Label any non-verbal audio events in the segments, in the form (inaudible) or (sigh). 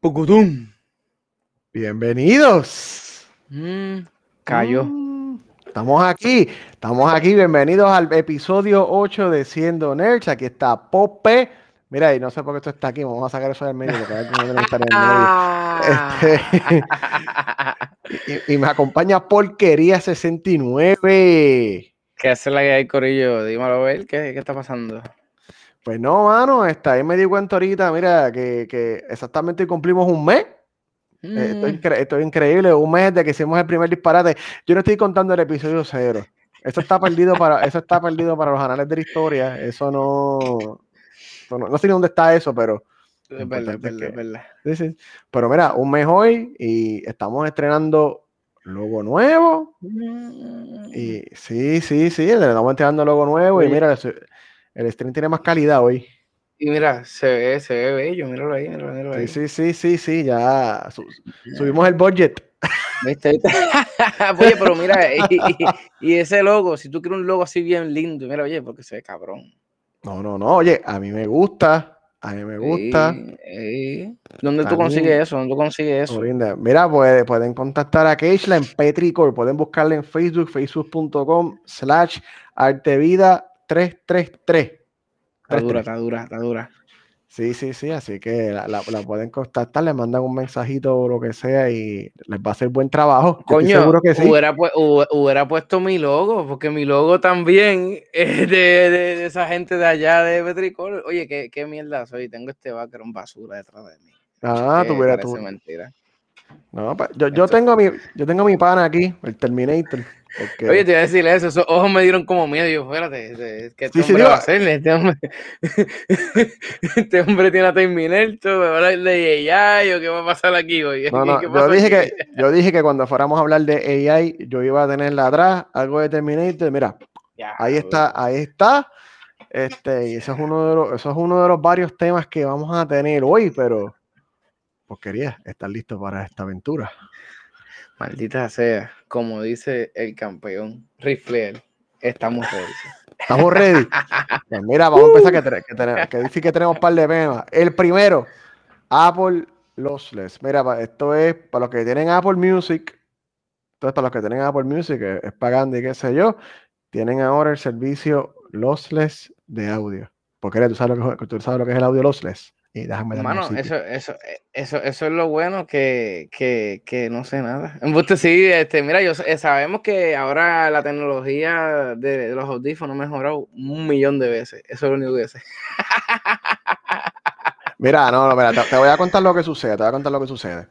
Pucutum. Bienvenidos. Mm, cayó. Mm, Estamos aquí, estamos aquí. Bienvenidos al episodio 8 de Siendo Nerds. Aquí está Pope. Mira, y no sé por qué esto está aquí. Vamos a sacar eso del medio. Porque a ver cómo debe estar en el medio. Este, (laughs) y, y me acompaña Porquería 69. ¿Qué hace la que hay, Corillo? Dímelo a ver, ¿qué, qué está pasando? Pues no, mano, está ahí me di cuenta ahorita, mira, que, que exactamente cumplimos un mes. Eh, Esto, es Mm, incre- esto es increíble, un mes de que hicimos el primer disparate. Yo no estoy contando el episodio cero. Eso está perdido para, eso está perdido para los anales de la historia. Eso no, no, no sé ni dónde está eso, pero, es verdad, es verdad, que- verdad. sí, sí. pero mira, un mes hoy y estamos estrenando logo nuevo. Mm. Y sí, sí, sí, le estamos estrenando logo nuevo. Y mira, el stream tiene más calidad hoy. Y mira, se ve, se ve bello, míralo ahí, míralo, míralo ahí. Sí, sí, sí, sí, sí, ya su- subimos el budget. ¿Viste? ¿Viste? (laughs) oye, pero mira, y, y- y ese logo, si tú quieres un logo así bien lindo, mira, oye, porque se ve cabrón. No, no, no, oye, a mí me gusta, a mí me gusta. Sí, sí. ¿Dónde A tú mí- consigues eso? ¿Dónde tú consigues eso? Linda. Mira, puede- pueden contactar a Keishla en Petricor, pueden buscarla en Facebook, facebook.com slash artevida 333. Está dura, está dura, está dura. Sí, sí, sí, así que la, la- la pueden contactar, le mandan un mensajito o lo que sea y les va a hacer buen trabajo. Yo Coño, seguro que sí. hubiera, pu- hubiera puesto mi logo, porque mi logo también (laughs) es de, de- de esa gente de allá de Petricor. Oye, ¿qué, qué mierda soy. Tengo este background basura detrás de mí. Ah, tú hubieras- tú- mentira. No, pa- yo, yo tengo mi, yo tengo mi pana aquí, el Terminator. Oye, te iba a decir eso, esos ojos me dieron como miedo. Yo, espérate, este- ¿qué este Sí, sí, hombre va a hacer? Este hombre, (laughs) este hombre tiene a Terminator, me va a hablar de AI o qué va a pasar aquí hoy. No, no, (laughs) ¿Qué yo dije, aquí? que, yo dije que cuando fuéramos a hablar de AI, yo iba a tenerla atrás, algo de Terminator. Mira, Ya, ahí está, ahí está. Este, y eso es uno de los, eso es uno de los varios temas que vamos a tener hoy, pero porquería, ¿estás listo para esta aventura? Maldita sea, como dice el campeón Rifleer, estamos ready. ¿Estamos ready? (laughs) Pues mira, vamos a empezar que, te- que, tenemos, que dice que tenemos un par de temas. El primero, Apple Lossless. Mira, esto es para los que tienen Apple Music. Entonces, para los que tienen Apple Music, es pagando y qué sé yo, tienen ahora el servicio Lossless de audio. Porque tú sabes lo que, tú sabes lo que es el audio Lossless. Y déjame sitio. eso, eso, eh, eso, eso es lo bueno que, que, que no sé nada. (laughs) Embuste, sí, este, mira, yo sé- sabemos que ahora la tecnología de, de los audífonos ha mejorado un millón de veces. Eso es lo único que sé. (laughs) Mira, no, no, mira, te, te voy a contar lo que sucede, te voy a contar lo que sucede.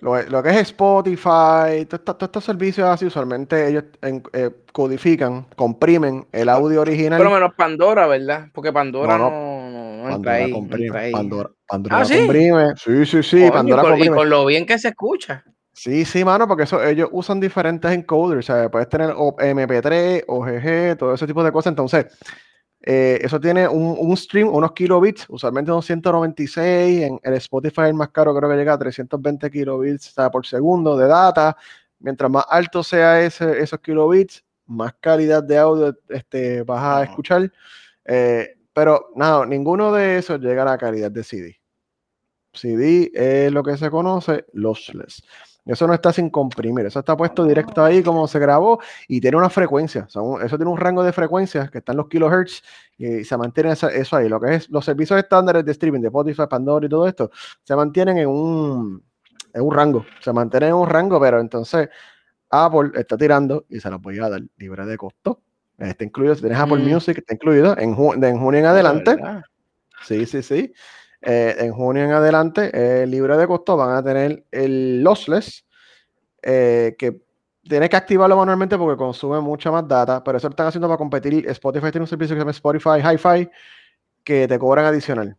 Lo, lo que es Spotify, todos estos- todos estos servicios así, usualmente ellos en- eh, codifican, comprimen el audio original. Pero menos Pandora, ¿verdad? Porque Pandora No, no, no, no comprime, ahí. Pandora, Pandora Ah, ¿sí? comprime. Sí, sí, sí, Coño, Pandora y, con, y comprime. con lo bien que se escucha. Sí, sí, mano, porque eso, ellos usan diferentes encoders, o sea, puedes tener o MP3, OGG, todo ese tipo de cosas. Entonces, eh, eso tiene un, un stream, unos kilobits, usualmente son 196, en el Spotify el más caro creo que llega a 320 kilobits o sea, por segundo de data. Mientras más alto sea ese, esos kilobits, más calidad de audio este, vas a escuchar. Eh, pero nada, ninguno de esos llega a la calidad de CD. CD es lo que se conoce lossless. Eso no está sin comprimir, eso está puesto directo ahí como se grabó y tiene una frecuencia. eso tiene un rango de frecuencias que están los kilohertz y se mantiene eso ahí. Lo que es los servicios estándares de streaming de Spotify, Pandora y todo esto se mantienen en un, en un rango. Se mantienen en un rango, pero entonces Apple está tirando y se los voy a dar libre de costo. Está incluido, si tienes Apple Mm. Music, está incluido en, ju- de en junio en adelante. Sí, sí, sí. Eh, en junio en adelante, eh, libre de costo, van a tener el lossless, eh, que tienes que activarlo manualmente porque consume mucha más data, pero eso lo están haciendo para competir. Spotify tiene un servicio que se llama Spotify Hi-Fi, que te cobran adicional.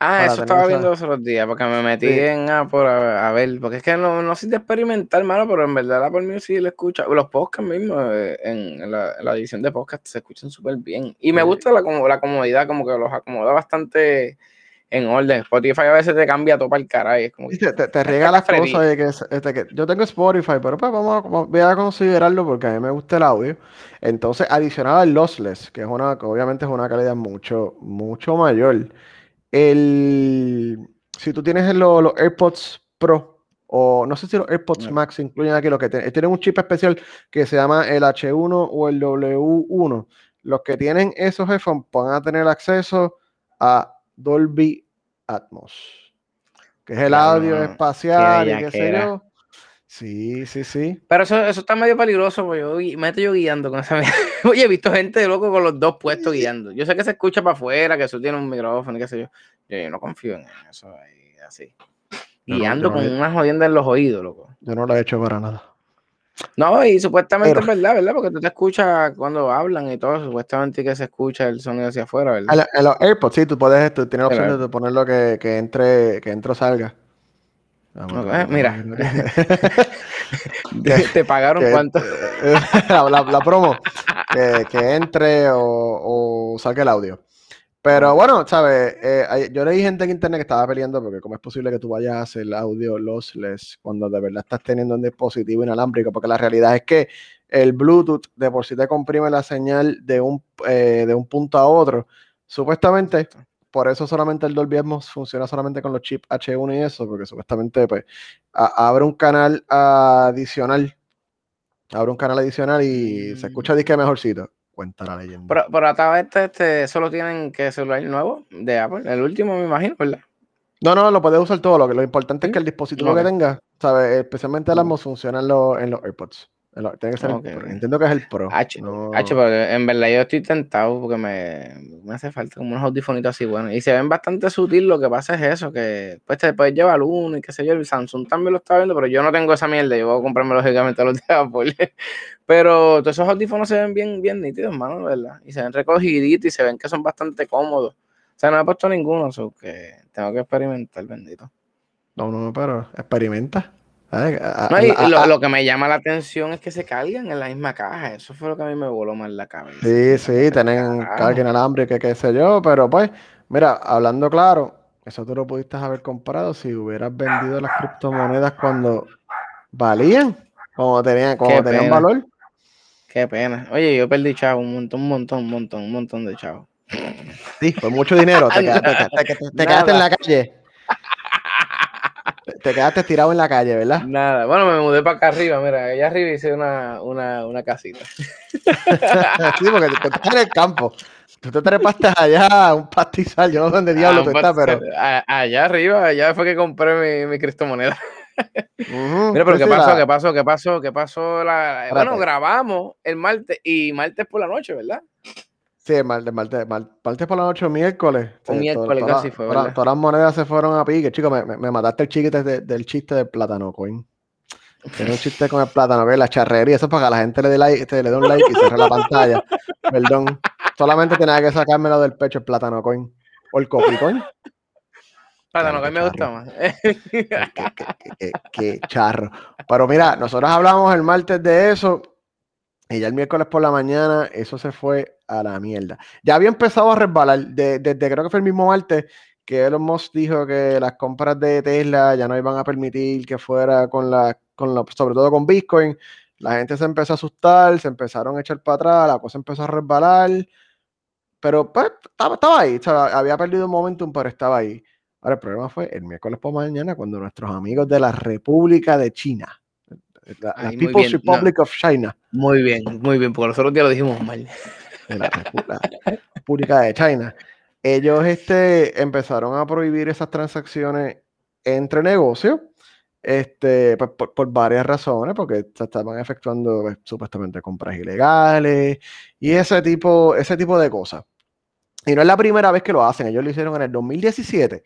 Ah, eso estaba viendo los otros días, porque me metí Sí. en Apple a, a ver, porque es que no, no soy de experimentar, mano, pero en verdad Apple Music lo escucha, los podcasts mismos, eh, en, en la, en la edición de podcast se escuchan súper bien. Y me Sí. gusta la, como, la comodidad, como que los acomoda bastante en orden. Spotify a veces te cambia todo para el caray, es como que- Sí, Te, te, te riega las cosas de que, este, que yo tengo Spotify, pero pues vamos a, voy a considerarlo porque a mí me gusta el audio. Entonces, adicional al lossless, que es una, que obviamente es una calidad mucho, mucho mayor. El, si tú tienes los AirPods Pro, o no sé si los AirPods Max incluyen aquí, lo que tienen un chip especial que se llama el H1 o el W1. Los que tienen esos headphones van a tener acceso a Dolby Atmos, que es el audio espacial y qué sé yo. Sí, sí, sí. Pero eso, eso está medio peligroso, porque yo me estoy yo guiando con esa. (laughs) Oye, he visto gente de loco con los dos puestos guiando. Yo sé que se escucha para afuera, que eso tiene un micrófono y qué sé yo. Yo, no confío en eso ahí, así. Guiando con unas jodiendas en los oídos, loco. Yo no lo he hecho para nada. No, y supuestamente es verdad, ¿verdad? Porque tú te escuchas cuando hablan y todo, supuestamente que se escucha el sonido hacia afuera, ¿verdad? En, los AirPods, sí, tú puedes, tú tienes la opción de ponerlo que, que entre, que entre o salga. Mira, (laughs) ¿te pagaron cuánto? (laughs) la, promo, que, entre o, o salga el audio. Pero bueno, ¿sabes? Eh, yo leí gente en internet que estaba peleando porque cómo es posible que tú vayas a hacer audio lossless cuando de verdad estás teniendo un dispositivo inalámbrico, porque la realidad es que el Bluetooth de por sí te comprime la señal de un, eh, de un punto a otro. Supuestamente, por eso solamente el Dolby Atmos funciona solamente con los chips H1 y eso, porque supuestamente pues abre un canal adicional, abre un canal adicional y se escucha mm. disque mejorcito. Cuenta la leyenda. Pero, pero hasta este, este, solo tienen que celular nuevo de Apple, el último me imagino, ¿verdad? No, no, lo puedes usar todo. Lo que lo importante es que el dispositivo que tenga, ¿sabes? Especialmente el Atmos funciona en, en los AirPods. Tiene que ser Entiendo que es el Pro. H, pero en verdad yo estoy tentado porque me, me, hace falta como unos audifonitos así buenos. Y se ven bastante sutil. Lo que pasa es eso, que pues te puedes llevar uno y qué sé yo. El Samsung también lo está viendo, pero yo no tengo esa mierda. Yo voy a comprarme lógicamente los de Apple. (laughs) pero todos esos audífonos se ven bien, bien nítidos, hermano, ¿verdad? Y se ven recogiditos y se ven que son bastante cómodos. O sea, no he puesto ninguno, so que tengo que experimentar, bendito. No, no, pero experimenta lo, que me llama la atención es que se cargan en la misma caja. Eso fue lo que a mí me voló más la cabeza. Sí, sí, tienen carga inalámbrica, qué sé yo, pero pues, mira, hablando claro, eso tú lo pudiste haber comprado si hubieras vendido las criptomonedas cuando valían, como tenían, como tenían valor. Qué pena. Oye, yo perdí chavo, un montón, un montón, un montón, un montón de chavo. Sí, fue mucho dinero. te (laughs) quedaste en la calle. Te quedaste tirado en la calle, ¿verdad? Nada, bueno, me mudé para acá arriba, mira, allá arriba hice una, una, una casita. (laughs) sí, porque tú estás en el campo. Tú te trepaste allá un pastizal, yo no sé dónde diablo ah, tú estás, pero. Allá arriba, allá fue que compré mi, mi criptomoneda. Mira, pero ¿qué pasó? ¿Qué pasó? ¿Qué pasó? ¿Qué pasó? La... Bueno, grabamos el martes y martes por la noche, ¿verdad? Sí, martes, martes, martes por la noche, miércoles. Un miércoles casi fue, ¿verdad? Todas, las monedas se fueron a pique. Chico, me, me, mataste el chiquete del chiste del plátano coin. Tiene un chiste con el plátano, que la charrería. Eso es para que la gente le dé, like, le dé un like y cierre la pantalla. (laughs) Perdón. Solamente tenía que sacármelo del pecho el plátano coin. O el coffee coin. Plátano coin me gusta más. qué charro. Pero mira, nosotros hablamos el martes de eso y ya el miércoles por la mañana, eso se fue a la mierda. Ya había empezado a resbalar, desde creo que fue el mismo martes que Elon Musk dijo que las compras de Tesla ya no iban a permitir que fuera con la, con la, sobre todo con Bitcoin. La gente se empezó a asustar, se empezaron a echar para atrás, la cosa empezó a resbalar. Pero pues, estaba, estaba ahí, había perdido un momentum, pero estaba ahí. Ahora el problema fue el miércoles por la mañana cuando nuestros amigos de la República de China la, People's Republic of China. Muy bien, muy bien, porque nosotros ya lo dijimos mal. La, República (laughs) de China. Ellos este, empezaron a prohibir esas transacciones entre negocios este, pues, por, varias razones, porque se estaban efectuando pues, supuestamente compras ilegales y ese tipo, ese tipo de cosas. Y no es la primera vez que lo hacen, ellos lo hicieron en el 2017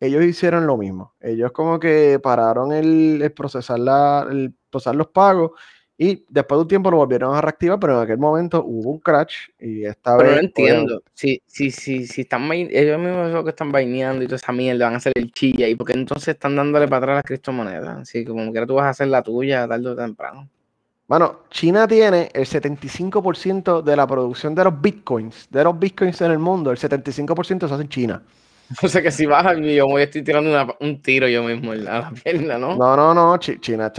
ellos hicieron lo mismo. Ellos como que pararon el, procesar, la, el procesar los pagos y después de un tiempo lo volvieron a reactivar, pero en aquel momento hubo un crash y esta pero vez... no entiendo. Si, si, si, si están ellos mismos que están vaineando y toda esa mierda van a hacer el chilla y porque entonces están dándole para atrás las criptomonedas. Así que como quiera tú vas a hacer la tuya tarde o temprano. Bueno, China tiene el 75% de la producción de los bitcoins, de los bitcoins en el mundo, el 75% se hace en China. (laughs) O sea que si baja yo me estoy tirando un tiro yo mismo a la pierna, ¿no? No, no, no, China,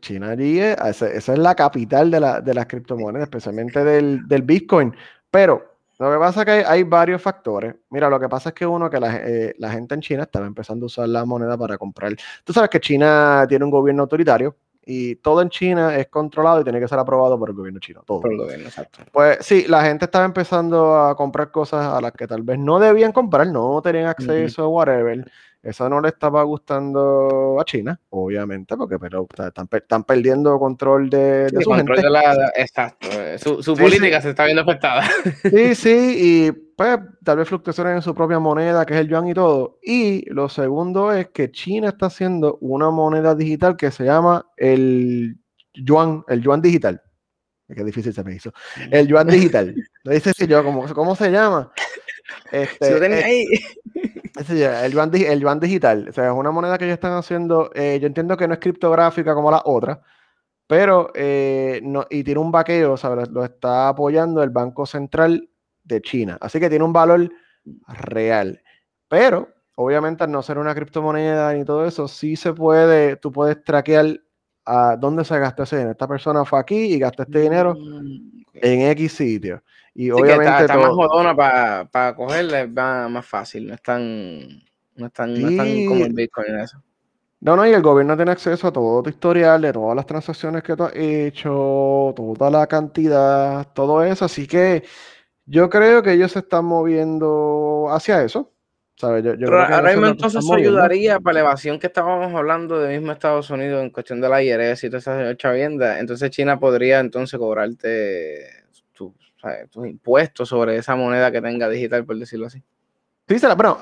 China allí, esa, es la capital de, la, de las criptomonedas, especialmente del, Bitcoin. Pero Lo que pasa es que hay, varios factores. Mira, lo que pasa es que uno, que la, eh, la, gente en China estaba empezando a usar la moneda para comprar. Tú sabes que China tiene un gobierno autoritario y todo en China es controlado y tiene que ser aprobado por el gobierno chino. Todo. Por el gobierno, exacto. Pues sí, la gente estaba empezando a comprar cosas a las que tal vez no debían comprar, no tenían acceso, whatever. Eso no le estaba gustando a China, obviamente, porque pero, están, perdiendo control de, su gente. exacto. Eh, su, política se está viendo afectada. (laughs) Sí, sí, y pues tal vez fluctuaciones en su propia moneda, que es el yuan y todo. Y lo segundo es que China está haciendo una moneda digital que se llama el yuan, el yuan digital. Qué difícil se me hizo. El yuan digital. (laughs) Lo dice si yo, ¿cómo, ¿cómo se llama? Este, lo tenía ahí el, yuan, el digital, o sea, es una moneda que ellos están haciendo, eh, yo entiendo que no es criptográfica como la otra, pero eh, no, y tiene un vaqueo, ¿sabes? Lo está apoyando el Banco Central de China, así que tiene un valor real. Pero, obviamente, al no ser una criptomoneda ni todo eso, sí se puede, tú puedes traquear a dónde se gastó ese dinero. Esta persona fue aquí y gastó este dinero mm, en X sitio. Y obviamente. está, más jodona para pa cogerla, es más, fácil. No es tan, no es tan, como el Bitcoin en eso. No, no, y el gobierno tiene acceso a todo tu historial, de todas las transacciones que tú has hecho, toda la cantidad, todo eso. Así que yo creo que ellos se están moviendo hacia eso. ¿sabes? Yo, Pero ahora mismo entonces eso ayudaría para la evasión que estábamos hablando de mismo Estados Unidos en cuestión de la IRS y toda esa chavienda. Entonces China podría entonces cobrarte tus impuestos sobre esa moneda que tenga digital, por decirlo así. Sí, bueno,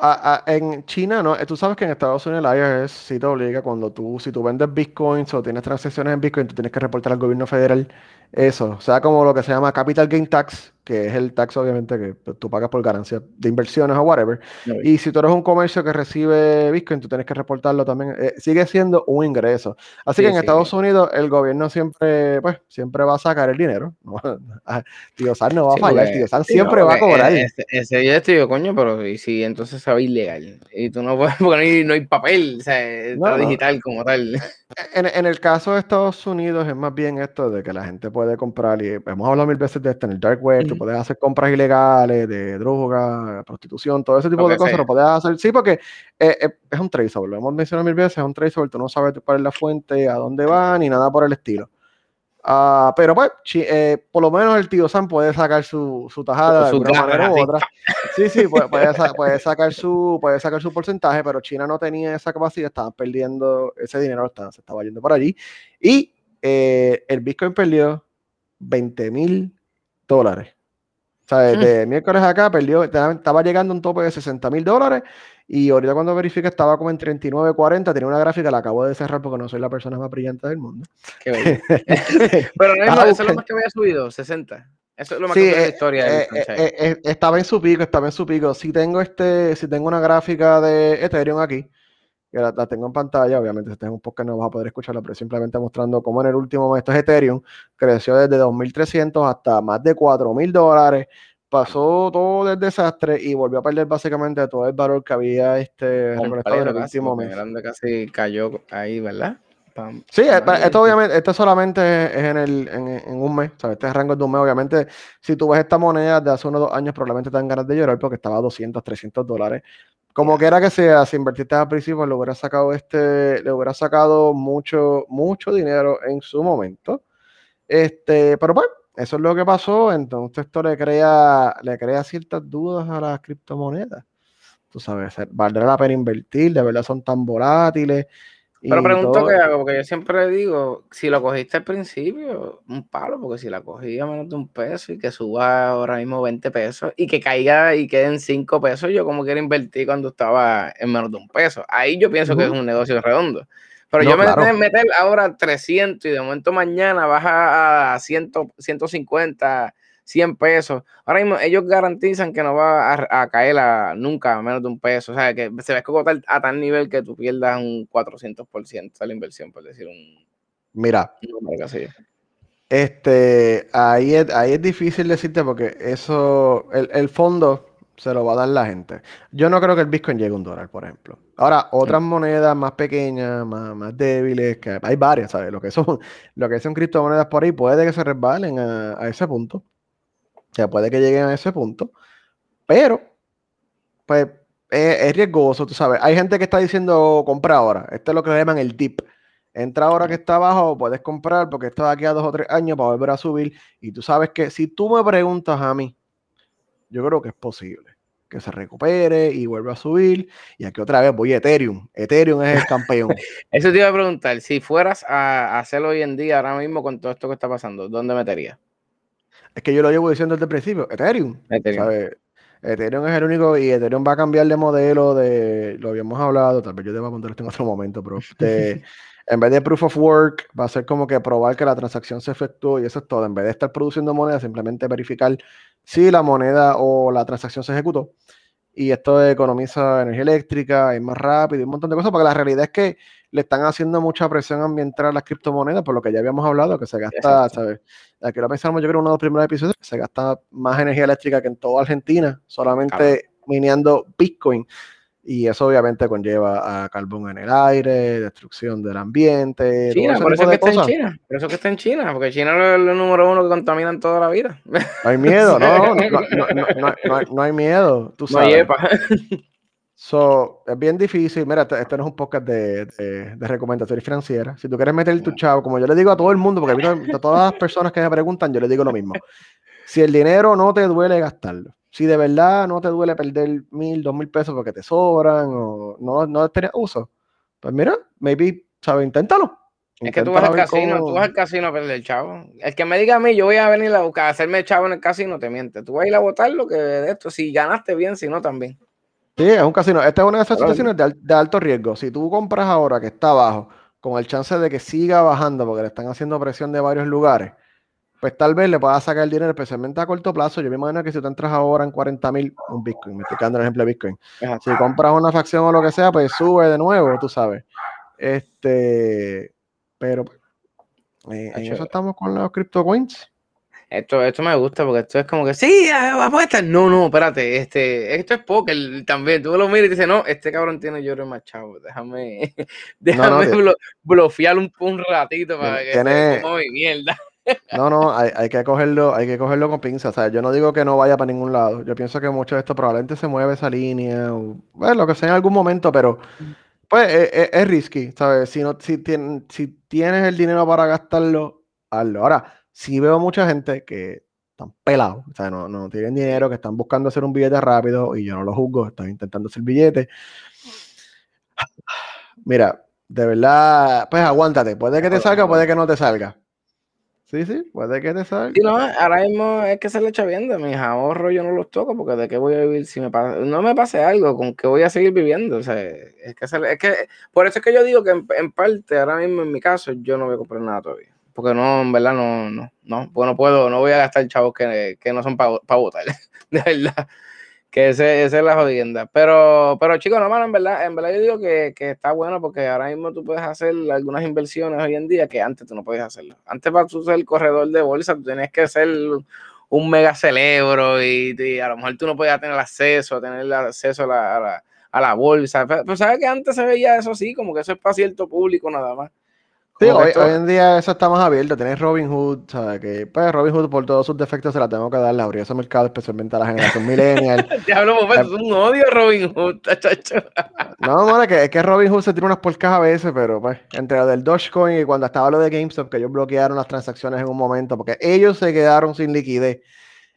en China, ¿no? Tú sabes que en Estados Unidos la IRS sí te obliga cuando tú, si tú vendes bitcoins o tienes transacciones en bitcoin, tú tienes que reportar al gobierno federal eso. O sea, como lo que se llama capital gain tax, que es el tax obviamente que tú pagas por ganancias de inversiones o whatever. y si tú eres un comercio que recibe Bitcoin, tú tienes que reportarlo también. Eh, sigue siendo un ingreso. Así que en Estados Unidos el gobierno siempre, pues, siempre va a sacar el dinero. (laughs) tío San no va a fallar, tío San siempre va a cobrar. Ese, ese día estoy coño, pero y si entonces se va ilegal. Y tú no puedes, (laughs) porque no hay, papel, o sea, digital como tal. En, en, el caso de Estados Unidos es más bien esto de que la gente puede comprar, y hemos hablado mil veces de esto en el dark web, puedes hacer compras ilegales de droga, prostitución, todo ese tipo de cosas lo puedes hacer. Sí, porque eh, eh, es un traceable, lo hemos mencionado mil veces, es un traceable, tú no sabes cuál es la fuente, a dónde va, ni nada por el estilo. Uh, pero pues, eh, por lo menos el tío Sam puede sacar su, su tajada de una manera u otra. Sí, sí, (laughs) puede, puede, sacar su, puede sacar su porcentaje, pero China no tenía esa capacidad, estaban perdiendo ese dinero, se estaba yendo por allí. Y el Bitcoin perdió 20 mil dólares. O sea, desde miércoles acá perdió, estaba llegando a un tope de 60 mil dólares y ahorita cuando verifica estaba como en 39, 40, tenía una gráfica, la acabo de cerrar porque no soy la persona más brillante del mundo. Qué bello. (laughs) Pero no, eso es lo más que había subido, 60. Eso es lo más que la eh, historia. Eh, eh, estaba en su pico, estaba en su pico. Si tengo este, si tengo una gráfica de Ethereum aquí, que la, tengo en pantalla, obviamente si tengo un podcast no vas a poder escucharla, pero simplemente mostrando cómo en el último mes, esto es Ethereum, creció desde 2.300 hasta más de 4.000 dólares, pasó todo el desastre y volvió a perder básicamente todo el valor que había este recolectado en el último mes. Casi cayó ahí, ¿verdad? Sí, esto, obviamente, esto solamente es en, el, en, un mes, ¿sabes? Este es rango de un mes, obviamente, si tú ves esta moneda de hace unos dos años, probablemente te dan ganas de llorar porque estaba a 200, 300 dólares. Como quiera que sea, si invertiste al principio, le hubiera sacado este, le hubiera sacado mucho, mucho dinero en su momento. Este, pero bueno, eso es lo que pasó. Entonces esto le crea, le crea ciertas dudas a las criptomonedas. Tú sabes, ¿valdrá la pena invertir? ¿De verdad son tan volátiles? Pero pregunto qué hago, porque yo siempre digo, si lo cogiste al principio, un palo, porque si la cogí a menos de un peso y que suba ahora mismo 20 pesos y que caiga y queden 5 pesos, yo como quiero invertir cuando estaba en menos de un peso. Ahí yo pienso que es un negocio redondo. Pero yo me claro. meter ahora 300 y de momento mañana baja a 100, 150 100 pesos. Ahora mismo ellos garantizan que no va a, caer a, nunca a menos de un peso. O sea, que se va a escogotar a tal nivel que tú pierdas un 400% de la inversión, por decir un... Mira. Este, ahí es, ahí es difícil decirte porque eso, el, fondo se lo va a dar la gente. Yo no creo que el Bitcoin llegue a un dólar, por ejemplo. Ahora, otras monedas más pequeñas, más, más, débiles, que hay varias, ¿sabes? Lo que son, lo que son criptomonedas por ahí puede que se resbalen a ese punto. O sea, puede que lleguen a ese punto, pero, pues, es, riesgoso, tú sabes. Hay gente que está diciendo compra ahora. Esto es lo que le llaman el dip. Entra ahora que está abajo, puedes comprar porque esto de aquí a dos o tres años para volver a subir. Y tú sabes que si tú me preguntas a mí, yo creo que es posible que se recupere y vuelva a subir. Y aquí otra vez voy a Ethereum. Ethereum es el campeón. (laughs) Eso te iba a preguntar, si fueras a hacerlo hoy en día, ahora mismo con todo esto que está pasando, ¿dónde meterías? Es que yo lo llevo diciendo desde el principio, Ethereum. Ethereum. Ethereum es el único y Ethereum va a cambiar de modelo de, lo habíamos hablado, tal vez yo deba montar esto en otro momento, pero (laughs) en vez de proof of work va a ser como que probar que la transacción se efectuó y eso es todo. En vez de estar produciendo moneda, simplemente verificar si la moneda o la transacción se ejecutó. Y esto economiza energía eléctrica, es más rápido y un montón de cosas, porque la realidad es que le están haciendo mucha presión ambiental a las criptomonedas, por lo que ya habíamos hablado, que se gasta, ¿sabes? Aquí lo pensamos, yo creo, uno de los primeros episodios, se gasta más energía eléctrica que en toda Argentina, solamente mineando Bitcoin. Y eso obviamente conlleva a carbón en el aire, destrucción del ambiente. China, por eso que está en China. Por eso que está en China, porque China es el número uno que contaminan toda la vida. No hay miedo, (laughs) no, no, no, no, hay miedo. Tú sabes. (laughs) So, es bien difícil. Mira, este, este, no es un podcast de, de, recomendaciones financieras. Si tú quieres meter tu chavo, como yo le digo a todo el mundo, porque a, todas las personas que me preguntan, yo les digo lo mismo. Si el dinero no te duele gastarlo, si de verdad no te duele perder mil, dos mil pesos porque te sobran o no, no uso, pues mira, maybe, ¿sabes? Inténtalo. Es que tú vas al casino, tú vas al casino a perder el chavo. El que me diga a mí, yo voy a venir a buscar, a hacerme chavo en el casino, te miente. Tú vas a ir a votar lo que de esto, si ganaste bien, si no también. Sí, es un casino. Esta es una de esas situaciones de, alto riesgo. Si tú compras ahora que está abajo, con el chance de que siga bajando porque le están haciendo presión de varios lugares, pues tal vez le puedas sacar el dinero, especialmente a corto plazo. Yo me imagino que si tú entras ahora en 40 mil, un Bitcoin, me estoy quedando el ejemplo de Bitcoin. Si compras una facción o lo que sea, pues sube de nuevo, tú sabes. Este, pero eh, en eso estamos con los CryptoCoins. Esto, esto me gusta porque esto es como que, sí, estar No, no, espérate, este, esto es póker también. Tú lo miras y dices, no, este cabrón tiene lloro más chavo. Déjame, (laughs) déjame bloquear un, un, ratito para que tiene... se mierda. No, no, hay, hay, que cogerlo, hay que cogerlo con pinzas. O sea, yo no digo que no vaya para ningún lado. Yo pienso que mucho de esto probablemente se mueve esa línea, o bueno, lo que sea en algún momento, pero pues e, e, es, risky, ¿sabes? Si, no, si, si tienes el dinero para gastarlo, hazlo. Ahora, sí veo mucha gente que están pelados, o sea, no, no tienen dinero, que están buscando hacer un billete rápido y yo no lo juzgo, están intentando hacer billete. Mira, de verdad, pues aguántate, puede que te salga, puede que no te salga. Sí, sí, puede que te salga. no, ahora mismo es que se le echa viendo, mis ahorros yo no los toco porque de qué voy a vivir si me pasa, no me pase algo, con qué voy a seguir viviendo, o sea, es que, es que por eso es que yo digo que en, en parte, ahora mismo en mi caso, yo no voy a comprar nada todavía porque no, en verdad no, no, no, porque no puedo, no voy a gastar chavos que, que no son para votar, (laughs) de verdad. Que ese, esa es la jodienda. Pero, pero chicos, no, mano, en verdad, en verdad yo digo que, que, está bueno porque ahora mismo tú puedes hacer algunas inversiones hoy en día que antes tú no podías hacerlo. Antes para tú ser el corredor de bolsa, tú tenías que ser un mega cerebro y, a lo mejor tú no podías tener acceso, tener acceso a la, a la, a la bolsa. Pero, ¿sabes que antes se veía eso así? Como que eso es para cierto público nada más. Sí, hoy, en día eso está más abierto. Tienes Robin Hood, ¿sabes? Que pues Robin Hood por todos sus defectos se la tengo que dar, la abrir ese mercado, especialmente a la generación (laughs) millennial. Diablo, pues, es un odio Robin Hood, chacho. no, no, es que, es que Robin Hood se tiene unas porcas a veces, pero pues, entre lo del Dogecoin y cuando estaba lo de GameStop, que ellos bloquearon las transacciones en un momento, porque ellos se quedaron sin liquidez.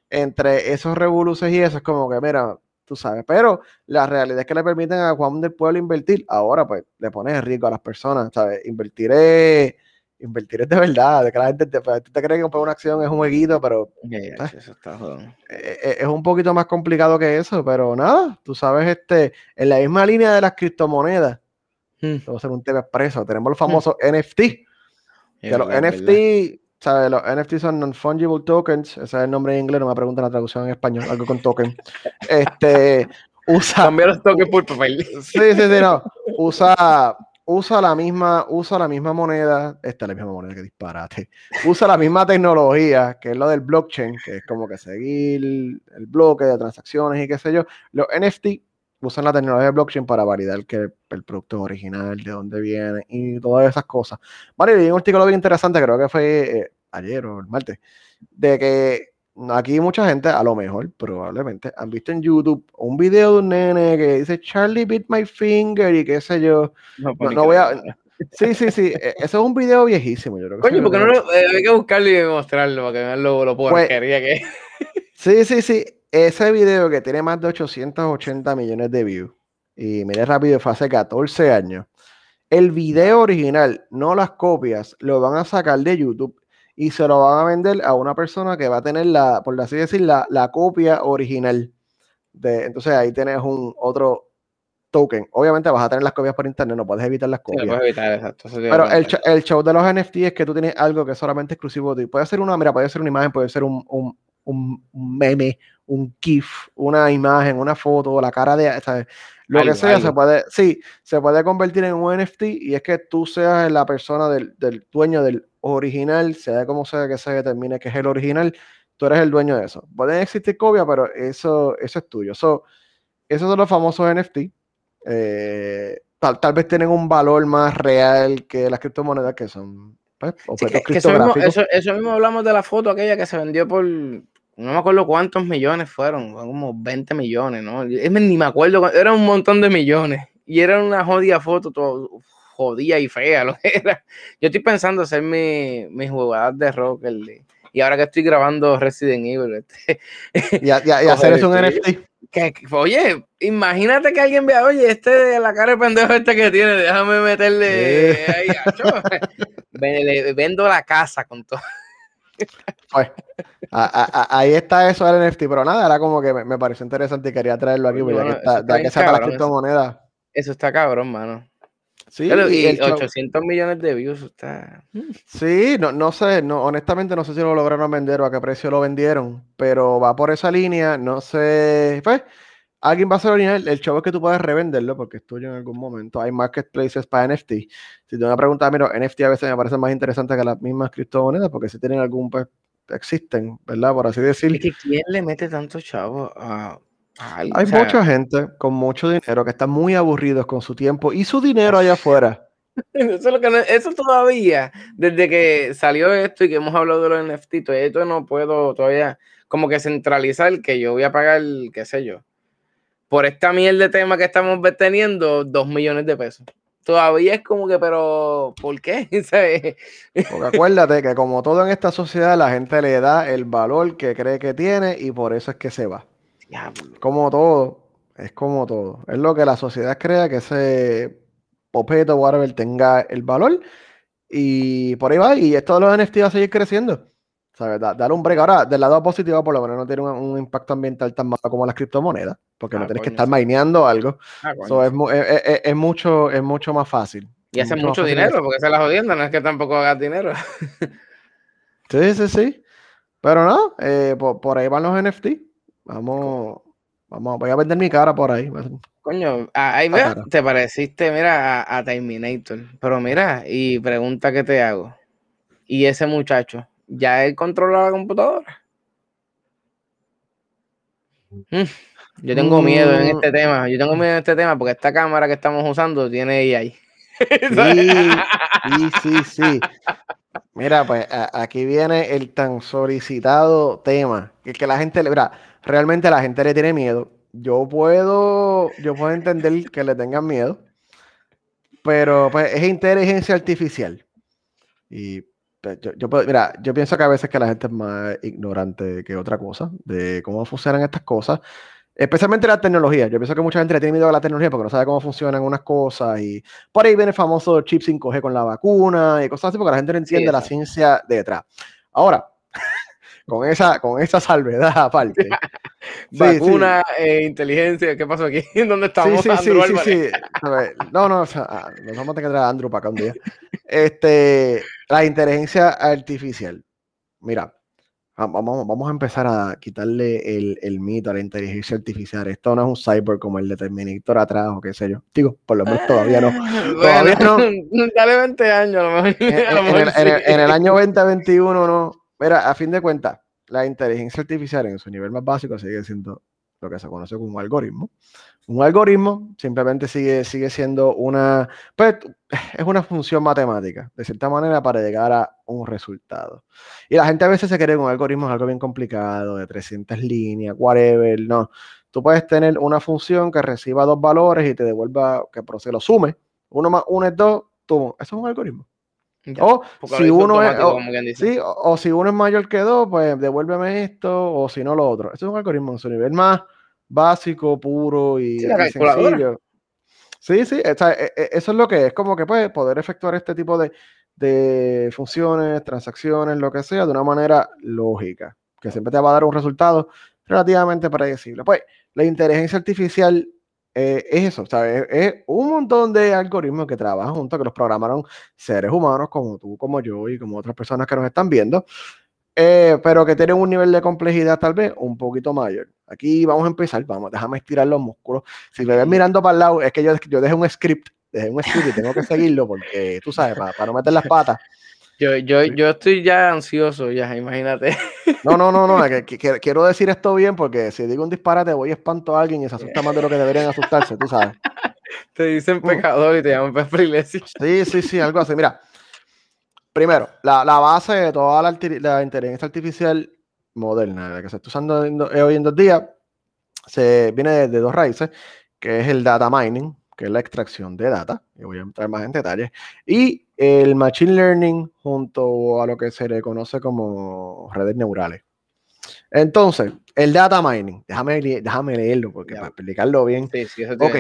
Entre esos revoluciones y eso, es como que, mira, tú sabes. Pero la realidad es que le permiten a Juan del Pueblo invertir. Ahora, pues, le pones rico a las personas, ¿sabes? Invertir es, invertir es de verdad. De que la gente te, pues, tú te crees que comprar una acción es un jueguito, pero pues, eso está e, e, es, un poquito más complicado que eso. Pero nada, tú sabes, este, en la misma línea de las criptomonedas, hmm. vamos a hacer un tema expreso. Tenemos los hmm. famosos NFT. Que los NFT ¿sabes? Los NFT son non-fungible tokens, ese es el nombre en inglés, no me preguntan la traducción en español, algo con token. (laughs) Este, usa... Cambiar los tokens por papel. Sí, sí, sí, no. Usa, usa la misma, usa la misma moneda, esta es la misma moneda que disparate. Usa la misma tecnología, que es lo del blockchain, que es como que seguir el bloque de transacciones y qué sé yo. Los NFT usan la tecnología de blockchain para validar que el producto es original, de dónde viene y todas esas cosas. Vale, y un artículo bien interesante, creo que fue eh, ayer o el martes, de que aquí mucha gente, a lo mejor, probablemente, han visto en YouTube un video de un nene que dice Charlie beat my finger y qué sé yo. No, voy a. Sí, sí, sí. E, eso es un video viejísimo. Yo creo Coño, porque no lo, eh, hay que buscarlo y mostrarlo para que vean lo, lo pues, porquería que Sí, sí, sí. Ese video que tiene más de 880 millones de views. Y mire rápido, fue hace 14 años. El video original, no las copias, lo van a sacar de YouTube y se lo van a vender a una persona que va a tener la, por así decir, la, la copia original. De, entonces ahí tienes un otro token. Obviamente vas a tener las copias por internet, no puedes evitar las copias. Pero el, el, show de los NFT es que tú tienes algo que es solamente exclusivo de ti. Puede ser una, mira, puede ser una imagen, puede ser un, un, un, meme, un GIF, una imagen, una foto, la cara de, ¿sabes? Lo que sea, se puede, sí, se puede convertir en un NFT y es que tú seas la persona del, del dueño del original, sea como sea que se determine que es el original, tú eres el dueño de eso. Pueden existir copias, pero eso, eso es tuyo. esos son los famosos NFT. Eh, tal, vez tienen un valor más real que las criptomonedas que son pues, eso, mismo, eso, mismo, hablamos de la foto aquella que se vendió por, no me acuerdo cuántos millones fueron, como 20 millones, ¿no? ni me acuerdo, era un montón de millones. Y era una jodida foto, todo, jodida y fea lo (laughs) que era. Yo estoy pensando hacer mi, mi jugada de rock y ahora que estoy grabando Resident Evil. Este, (laughs) y, hacer eso un NFT. Que, oye, imagínate que alguien vea, oye, este de la cara de pendejo este que tiene, déjame meterle ahí, (laughs) le, vendo la casa con todo. Pues, ahí está eso del NFT, pero nada, era como que me, pareció interesante y quería traerlo aquí, porque ya que, está, la criptomoneda. Eso está cabrón, mano. Sí, y, 800 millones de views está. Sí, no, no sé, no, honestamente no sé si lo lograron vender o a qué precio lo vendieron, pero va por esa línea, no sé. Pues, alguien va a ser original. El show es que tú puedes revenderlo porque es tuyo en algún momento. Hay marketplaces para NFT. Si te una pregunta, mira, NFT a veces me parece más interesante que las mismas criptomonedas porque si tienen algún, pues, existen, ¿verdad? Por así decir. ¿quién le mete tanto chavo a hay mucha gente con mucho dinero que está muy aburridos con su tiempo y su dinero allá afuera. (laughs) Eso, lo que eso todavía, desde que salió esto y que hemos hablado de los NFT, todavía no puedo todavía como que centralizar que yo voy a pagar, qué sé yo, por esta mierda de tema que estamos teniendo, dos millones de pesos. Todavía es como que, pero ¿por qué? (laughs) Porque acuérdate que como todo en esta sociedad, la gente le da el valor que cree que tiene y por eso es que se va. Como todo, es como todo. Es lo que la sociedad crea que ese popeto whatever tenga el valor. Y por ahí va. Y esto de los NFT va a seguir creciendo. ¿Sabes? dar un break. Ahora, del lado positivo, por lo menos no tiene un, impacto ambiental tan malo como las criptomonedas. Porque no ah, tienes que estar mineando algo. Ah, es, mucho, es mucho más fácil. Y hace mucho, dinero, porque se la jodiendo, no es que tampoco hagas dinero. sí, sí, sí. Pero no, eh, por, por, ahí van los NFT. Vamos, vamos, voy a vender mi cara por ahí. Coño, ahí te pareciste, mira, a, Terminator. Pero mira, y pregunta que te hago. ¿Y ese muchacho, ya él controla la computadora? Mm, yo tengo miedo en este mm. tema. Yo tengo miedo en este tema porque esta cámara que estamos usando tiene AI. (laughs) (laughs) Sí, sí, sí, Mira, pues aquí viene el tan solicitado tema. Que, que la gente, mira, realmente la gente le tiene miedo. Yo puedo, yo puedo entender que le tengan miedo, pero pues es inteligencia artificial. Y yo, yo, mira, yo pienso que a veces que la gente es más ignorante que otra cosa de cómo funcionan estas cosas, especialmente la tecnología. Yo pienso que mucha gente le tiene miedo a la tecnología porque no sabe cómo funcionan unas cosas y por ahí viene el famoso chip 5G con la vacuna y cosas así porque la gente no entiende la ciencia detrás. Ahora, con esa, con esa salvedad (laughs) aparte. Vacuna, eh, inteligencia, ¿qué pasó aquí? (laughs) ¿Dónde estamos? Sí, sí, sí, sí, No, no, o sea, ah, nos vamos a tener que traer a Andrew para acá un día. Este, la inteligencia artificial. Mira, vamos, vamos a empezar a quitarle el, el, mito a la inteligencia artificial. Esto no es un cyber como el de Terminator atrás o qué sé yo. Digo, por lo menos todavía no. Todavía no. (laughs) Dale 20 años, a lo mejor. En, el, en el año 2021 no. Mira, a fin de cuentas, la inteligencia artificial en su nivel más básico sigue siendo lo que se conoce como un algoritmo. Un algoritmo simplemente sigue, sigue siendo una, pues, es una función matemática, de cierta manera, para llegar a un resultado. Y la gente a veces se cree que un algoritmo es algo bien complicado, de 300 líneas, whatever, no. Tú puedes tener una función que reciba dos valores y te devuelva, que se lo sume, uno más uno es dos, tú, eso es un algoritmo. O si uno es, o, si uno es mayor que dos, pues devuélveme esto, o si no lo otro. Eso es un algoritmo en su nivel más básico, puro y, sencillo. Sí, sí, e, e, eso es lo que es, como que puede poder efectuar este tipo de, de funciones, transacciones, lo que sea, de una manera lógica, que siempre te va a dar un resultado relativamente predecible. Pues la inteligencia artificial eh, es eso, ¿sabes? Es, un montón de algoritmos que trabajan juntos, que los programaron seres humanos como tú, como yo y como otras personas que nos están viendo, eh, pero que tienen un nivel de complejidad tal vez un poquito mayor. Aquí vamos a empezar, vamos, déjame estirar los músculos. Si me ves mirando para el lado, es que yo, yo dejé un script, dejé un script y tengo que seguirlo porque, tú sabes, para, no meter las patas. Yo, yo, yo estoy ya ansioso, ya, imagínate. No, no, no, no, (laughs) quiero decir esto bien porque si digo un disparate voy a espanto a alguien y se asusta más de lo que deberían asustarse, tú sabes. (laughs) Te dicen pecador y te llaman pez Sí, sí, sí, algo así. Mira, Primero, la, base de toda la, inteligencia artificial moderna, la que se está usando hoy en día, se viene de, dos raíces, que es el data mining, que es la extracción de data, y voy a entrar más en detalle, y el machine learning junto a lo que se le conoce como redes neurales. Entonces, el data mining, déjame, déjame leerlo porque para explicarlo bien. Sí, sí, eso ok,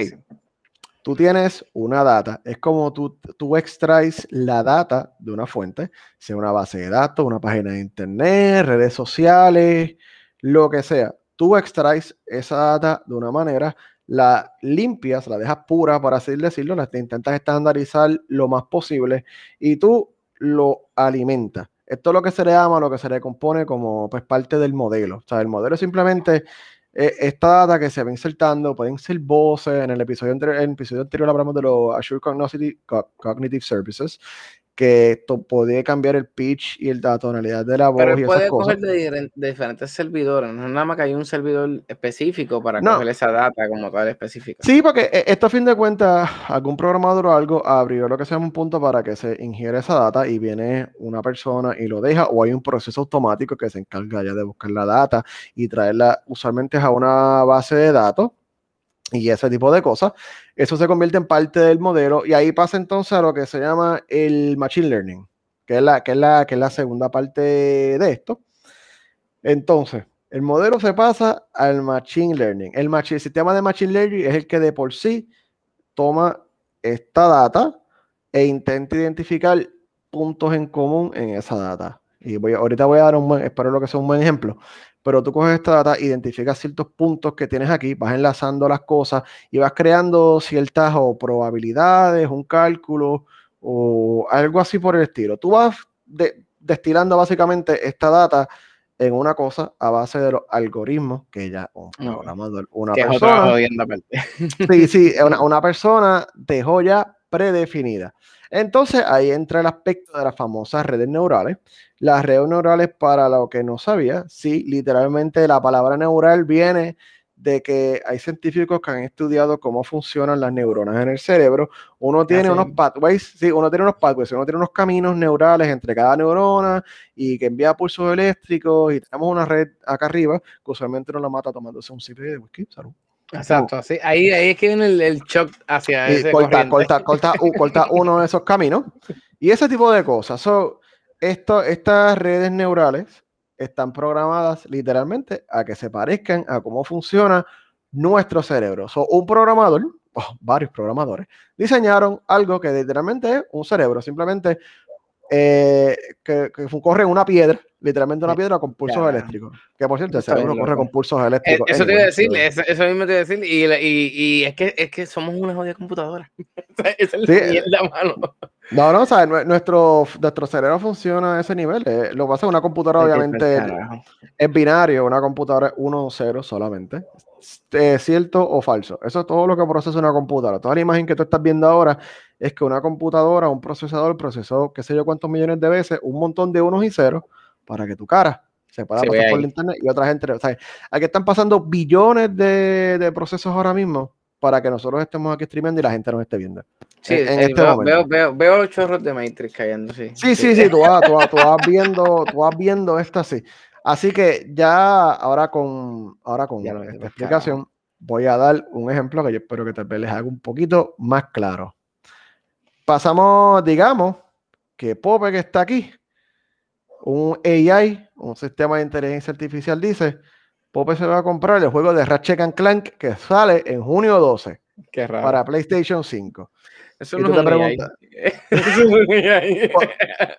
tú tienes una data, es como tú, tú extraes la data de una fuente, sea una base de datos, una página de internet, redes sociales, lo que sea. Tú extraes esa data de una manera, la limpias, la dejas pura, para así decirlo, la intentas estandarizar lo más posible y tú lo alimentas. Esto es lo que se le llama, lo que se le compone como pues, parte del modelo. O sea, el modelo simplemente eh, esta data que se va insertando, pueden ser voces, en el episodio, anterior, en el episodio anterior hablamos de los Azure Cognitive Services, que esto puede cambiar el pitch y la tonalidad de la voz Pero y puede esas cosas. De, diferentes servidores, no es nada más que hay un servidor específico para coger esa data como tal específica. Sí, porque eh, esto a fin de cuentas, algún programador o algo abrió lo que se llama un punto para que se ingiere esa data y viene una persona y lo deja, o hay un proceso automático que se encarga ya de buscar la data y traerla usualmente a una base de datos y ese tipo de cosas. Eso se convierte en parte del modelo y ahí pasa entonces a lo que se llama el Machine Learning, que es la, que es la, que es la segunda parte de esto. Entonces, el modelo se pasa al Machine Learning. El, el sistema de Machine Learning es el que de por sí toma esta data e intenta identificar puntos en común en esa data. Y voy, ahorita voy a dar un buen, espero lo que sea un buen ejemplo pero tú coges esta data, identificas ciertos puntos que tienes aquí, vas enlazando las cosas y vas creando ciertas probabilidades, un cálculo o algo así por el estilo. Tú vas destilando básicamente esta data en una cosa a base de los algoritmos que ya una persona. sí, sí, (laughs) una, una persona dejó ya predefinida. Entonces ahí entra el aspecto de las famosas redes neurales. Las redes neurales, para lo que no sabía, sí, literalmente la palabra neural viene de que hay científicos que han estudiado cómo funcionan las neuronas en el cerebro. Uno tiene unos pathways, sí, uno tiene unos pathways, uno tiene unos caminos neurales entre cada neurona y que envía pulsos eléctricos y tenemos una red acá arriba que usualmente no la mata tomándose un cipri de whisky, salud. Exacto, así, ahí, ahí es que viene el, shock hacia ese corta, corta, corta, corta, (laughs) uno de esos caminos y ese tipo de cosas. So, esto, estas redes neurales están programadas literalmente a que se parezcan a cómo funciona nuestro cerebro. So, un programador, varios programadores, diseñaron algo que literalmente es un cerebro, simplemente eh, que, que corre en una piedra literalmente una piedra con pulsos eléctricos. Que por cierto, el cerebro corre con pulsos eh, eléctricos. Eso te iba a decir, eso, mismo te iba a decir. Y, y, y, es, que, es que somos una jodida computadora. (laughs) Esa es la sí. mierda, mano. No, no, o sea, nuestro, nuestro cerebro funciona a ese nivel. Eh, lo que pasa es una computadora, obviamente, es binario, una computadora es 1 o 0 solamente. Eh, ¿Cierto o falso? Eso es todo lo que procesa una computadora. Toda la imagen que tú estás viendo ahora es que una computadora, un procesador, procesó qué sé yo cuántos millones de veces, un montón de unos y ceros para que tu cara se pueda pasar por internet y otra gente, o sea, aquí están pasando billones de, procesos ahora mismo para que nosotros estemos aquí streamando y la gente nos esté viendo. Sí, en, este veo, veo, veo, veo, los chorros de Matrix cayendo, sí. Sí, sí, sí, tú, vas, tú, vas, viendo, tú vas viendo esto así. Así que ya ahora con, ahora con esta explicación voy a dar un ejemplo que yo espero que tal vez les haga un poquito más claro. Pasamos, digamos, que Pope que está aquí, un AI, un sistema de inteligencia artificial, dice, Pope se va a comprar el juego de Ratchet Clank que sale en junio 12 para PlayStation 5. (laughs) Eso no es un AI.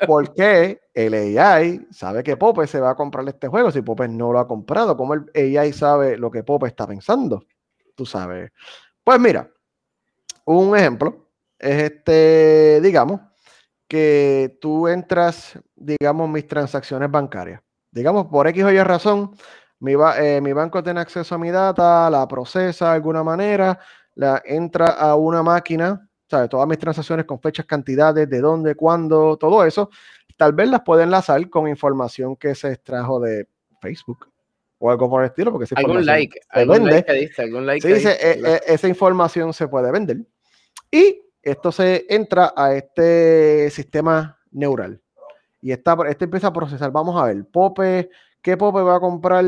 ¿Por, qué el AI sabe que Pope se va a comprar este juego si Pope no lo ha comprado? ¿Cómo el AI sabe lo que Pope está pensando? Tú sabes. Pues mira, un ejemplo es este, digamos, que tú entras, digamos, mis transacciones bancarias. Digamos, por X o Y razón, mi, eh, mi banco tiene acceso a mi data, la procesa de alguna manera, la entra a una máquina, ¿sabes? Todas mis transacciones con fechas, cantidades, de dónde, cuándo, todo eso, tal vez las puede enlazar con información que se extrajo de Facebook o algo por el estilo, porque algún like, algún like, algún like dice, e, e, esa información se puede vender. Y esto se entra a este sistema neural. Y esta, este empieza a procesar. Vamos a ver, Pope, ¿qué Pope va a comprar?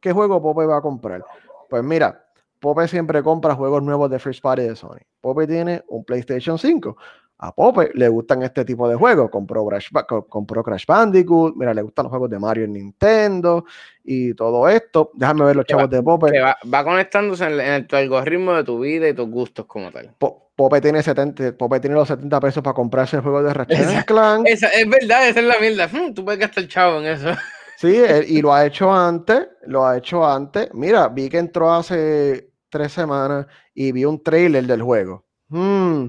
¿Qué juego Pope va a comprar? Pues mira, Pope siempre compra juegos nuevos de First Party de Sony. Pope tiene un PlayStation 5. A Pope le gustan este tipo de juegos. Compró Crash, compró Crash Bandicoot. Mira, le gustan los juegos de Mario en Nintendo y todo esto. Déjame ver los chavos de Pope. Va, conectándose en, el, tu algoritmo de tu vida y tus gustos como tal. Pope tiene 70, Pope tiene los 70 pesos para comprarse el juego de Ratchet Clank. es verdad, esa es la mierda. Hmm, tú puedes gastar chavo en eso. (laughs) Sí, y lo ha hecho antes, lo ha hecho antes. Mira, vi que entró hace tres semanas y vi un trailer del juego. Hmm,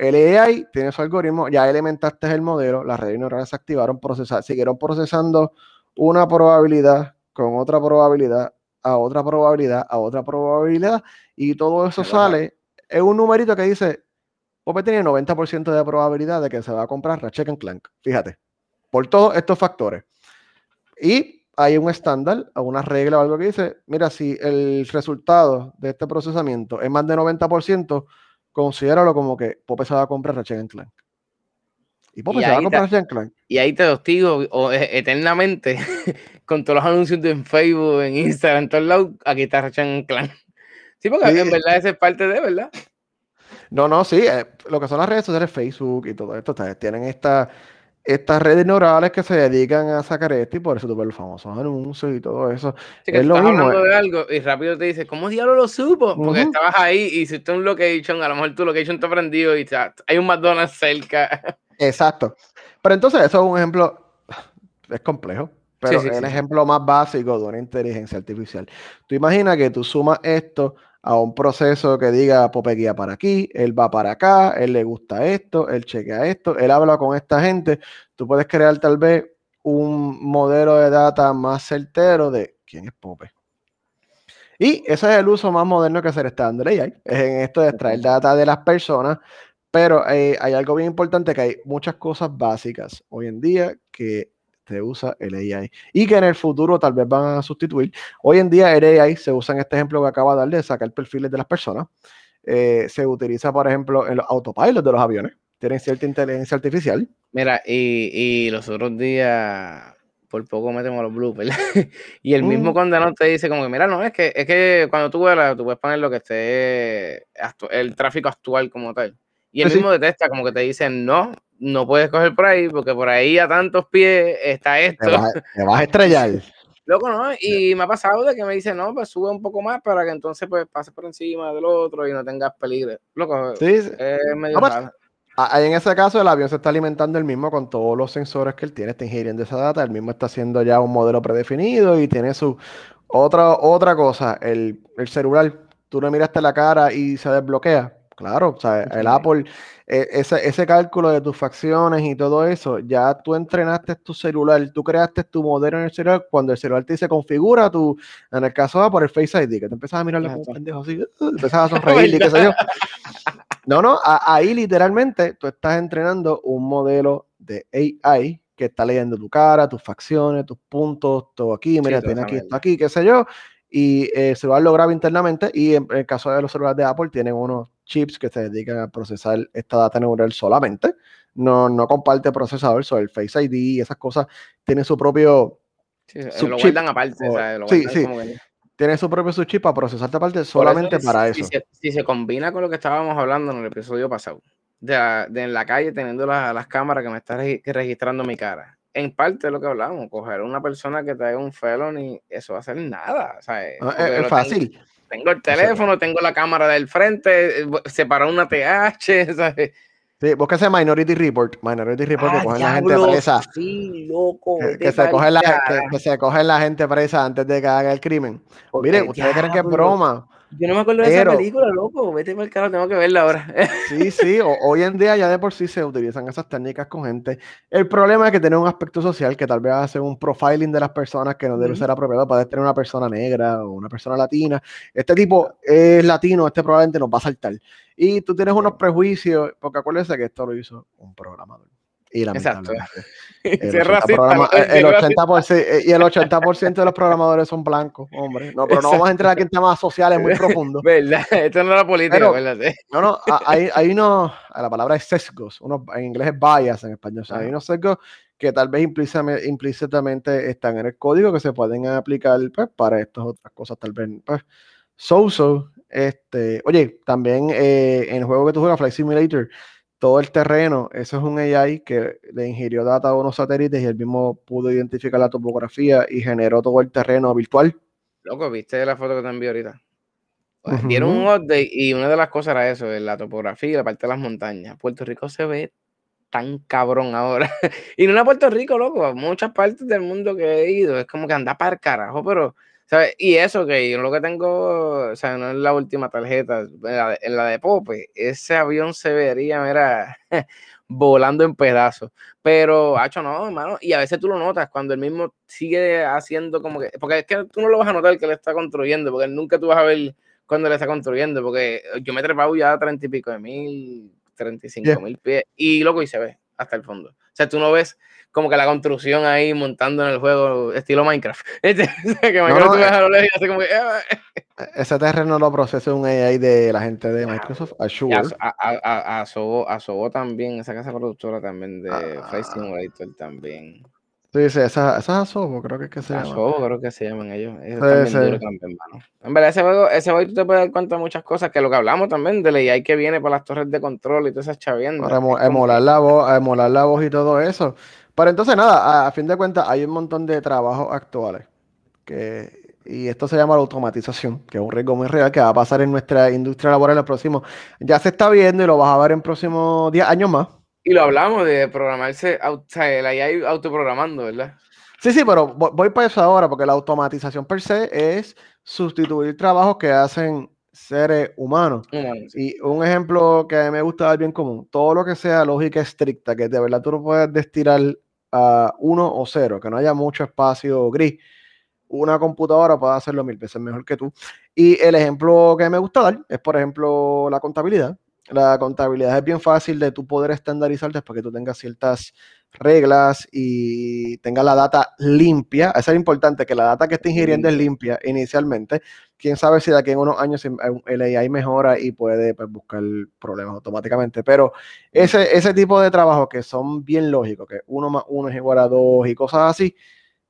el AI tiene su algoritmo, ya elementaste el modelo, las redes neurales se activaron, procesar, siguieron procesando una probabilidad con otra probabilidad, a otra probabilidad, a otra probabilidad, y todo eso sale es un numerito que dice, Pope tiene 90% de probabilidad de que se va a comprar Ratchet Clank. Fíjate, por todos estos factores. Y hay un estándar, una regla o algo que dice, mira, si el resultado de este procesamiento es más de 90%, considéralo como que Pope se va a comprar Ratchet Clank. Y Pope se va a comprar Ratchet Clank. Y ahí te hostigo e, eternamente (laughs) con todos los anuncios en Facebook, en Instagram, en todos lados, aquí está Ratchet Clank. Sí, porque en verdad esa es parte de, ¿verdad? No, no, sí, eh, lo que son las redes sociales, Facebook y todo esto, tienen esta, estas redes neurales que se dedican a sacar esto y por eso tú ves los famosos anuncios y todo eso. Sí, que es lo mismo. hablando de algo y rápido te dice, ¿cómo diablo lo supo? Porque estabas ahí y si tú un location, a lo mejor tu location te prendido y hay un McDonald's cerca. Exacto. Pero entonces eso es un ejemplo, es complejo. Pero es el ejemplo más básico de una inteligencia artificial. Tú imaginas que tú sumas esto a un proceso que diga Pope guía para aquí, él va para acá, él le gusta esto, él chequea esto, él habla con esta gente. Tú puedes crear tal vez un modelo de data más certero de quién es Pope. Y ese es el uso más moderno que se le está dando AI, es en esto de extraer data de las personas, pero eh, hay algo bien importante que hay muchas cosas básicas hoy en día que se usa el AI y que en el futuro tal vez van a sustituir. Hoy en día el AI se usa en este ejemplo que acaba de dar de sacar perfiles de las personas. Eh, se utiliza, por ejemplo, en los autopilots de los aviones. Tienen cierta inteligencia artificial. Mira, y, y los otros días, por poco metemos los bloopers. (laughs) y el mismo mm. condenado te dice como que, mira, no, es que, es que cuando tú vuelas, tú puedes poner lo que esté, el tráfico actual como tal. Y el mismo detesta, como que te dice, no, no puedes coger por ahí, porque por ahí a tantos pies está esto. Te vas, a estrellar. (laughs) Loco, ¿no? Y me ha pasado de que me dice, no, pues sube un poco más para que entonces pues pases por encima del otro y no tengas peligro. Loco, sí, es medio pues, En ese caso, el avión se está alimentando el mismo con todos los sensores que él tiene, está ingiriendo esa data, el mismo está haciendo ya un modelo predefinido y tiene su otra, otra cosa, el, el celular, tú le miraste la cara y se desbloquea Claro, o sea, el Apple, e, ese, ese, cálculo de tus facciones y todo eso, ya tú entrenaste tu celular, tú creaste tu modelo en el celular, cuando el celular te dice configura tu, en el caso va por el Face ID, que te empiezas a mirar como pendejo así, (laughs) empiezas a (laughs) sonreír y qué sé yo. No, no, ahí literalmente tú estás entrenando un modelo de AI que está leyendo tu cara, tus facciones, tus puntos, todo aquí, mira, Sí, tiene aquí, esto aquí, qué sé yo. Y eh, el celular lo graba internamente y en, en el caso de los celulares de Apple tienen unos chips que se dedican a procesar esta data neural solamente. No, no comparte procesador, sobre el Face ID y esas cosas tienen su propio Sí, eh, lo guardan aparte, O- ¿sabes? Lo sí, sí. como que- tiene su propio subchip para procesar esta parte Por solamente eso, para si, eso. Si se, si se combina con lo que estábamos hablando en el episodio pasado, de, la- de en la calle teniendo la- las cámaras que me están regi- registrando mi cara, en parte de lo que hablábamos, coger a una persona que traiga un felony, eso va a ser nada, ¿sabes? No, Porque es, es lo tengo- fácil. Tengo, el teléfono, tengo la cámara del frente, separar una TH, (laughs) ¿sabes? Sí, búsquese Minority Report. Minority Report que Ah, cogen la gente diablo, presa. Sí, loco. Que, se pa'l coge la, que, carajo, que se cogen la gente presa antes de que haga el crimen. porque Miren, ustedes creen que es diablo, broma. Yo no me acuerdo de pero- esa película, loco. Vete para el carajo, tengo que verla ahora. (laughs) Sí, sí, o- hoy en día ya de por sí se utilizan esas técnicas con gente. El problema es que tiene un aspecto social que tal vez hace un profiling de las personas que no debe ser apropiado. Puede tener una persona negra o una persona latina. Este tipo es latino, este probablemente nos va a saltar. Y tú tienes unos prejuicios, porque acuérdense que esto lo hizo un programador. Y Exacto. lamentablemente. (laughs) Ser El 80%, racista, programa- ¿no? el Ser 80%, eh, y el 80% de los programadores son blancos, hombre. No, pero no vamos a entrar aquí en temas sociales muy (laughs) profundos. ¿Verdad? Esto no es la política, Pero- acuérdate. No, no, hay, hay (laughs) unos, la palabra es sesgos, unos, en inglés es bias en español, o sea, hay Ajá. unos sesgos que tal vez implícitamente, están en el código que se pueden aplicar pues, para estas otras cosas, tal vez, pues, este, oye, también eh, en el juego que tú juegas, Flight Simulator, todo el terreno, eso es un AI que le ingirió data a unos satélites y él mismo pudo identificar la topografía y generó todo el terreno virtual. Loco, ¿viste la foto que te envié ahorita? Dieron un Ujú. update y una de las cosas era eso, la topografía y la parte de las montañas. Puerto Rico se ve tan cabrón ahora. (laughs) y no era Puerto Rico, loco, muchas partes del mundo que he ido, es como que anda para el carajo, pero, ¿sabes? Y eso que yo lo que tengo, o sea, no es la última tarjeta, en la de, en la de Pope, ese avión se vería, mira, (laughs) volando en pedazos. Pero, hacho, no, hermano, y a veces tú lo notas cuando él mismo sigue haciendo como que, porque es que tú no lo vas a notar que él está construyendo, porque nunca tú vas a ver cuando le está construyendo, porque yo me he trepado ya a treinta y pico de mil, treinta y cinco mil pies, y loco, y se ve hasta el fondo. O sea, tú no ves como que la construcción ahí montando en el juego estilo Minecraft. (laughs) Que Minecraft no, tú ves eh. como que... "Ah". Ese terreno lo procesa un AI de la gente de Microsoft, Azure. a, a, a, a, Sobo, a Sobo también, esa casa productora también de Ah. Flight Simulator también. Sí, sí, esa, esa es Asobo, creo que es que se A llama. Sobo creo que se llaman ellos. Sí, también, mano. En verdad, ese juego, ese juego tú te puedes dar cuenta de muchas cosas, que lo que hablamos también de la que viene para las torres de control y todas esas chaviendas. Para emo- es emular la voz, emular la voz y todo eso. Pero entonces, nada, a, a fin de cuentas, hay un montón de trabajos actuales. Que, y esto se llama la automatización, que es un riesgo muy real que va a pasar en nuestra industria laboral en los próximos. Ya se está viendo y lo vas a ver en próximos 10 años más. Y lo hablamos de programarse, o sea, el AI autoprogramando, ¿verdad? Sí, sí, pero vo- voy para eso ahora, porque la automatización per se es sustituir trabajos que hacen seres humanos. Y un ejemplo que a mí me gusta dar bien común, todo lo que sea lógica estricta, que de verdad tú no puedes destilar a uno o cero, que no haya mucho espacio gris, una computadora puede hacerlo mil veces mejor que tú. Y el ejemplo que me gusta dar es, por ejemplo, la contabilidad. La contabilidad es bien fácil de tú poder estandarizar después que tú tengas ciertas reglas y tengas la data limpia. Eso es importante, que la data que esté ingiriendo es limpia inicialmente. Quién sabe si de aquí en unos años el AI mejora y puede pues, buscar problemas automáticamente. Pero ese, ese tipo de trabajos que son bien lógicos, que uno más uno es igual a dos y cosas así,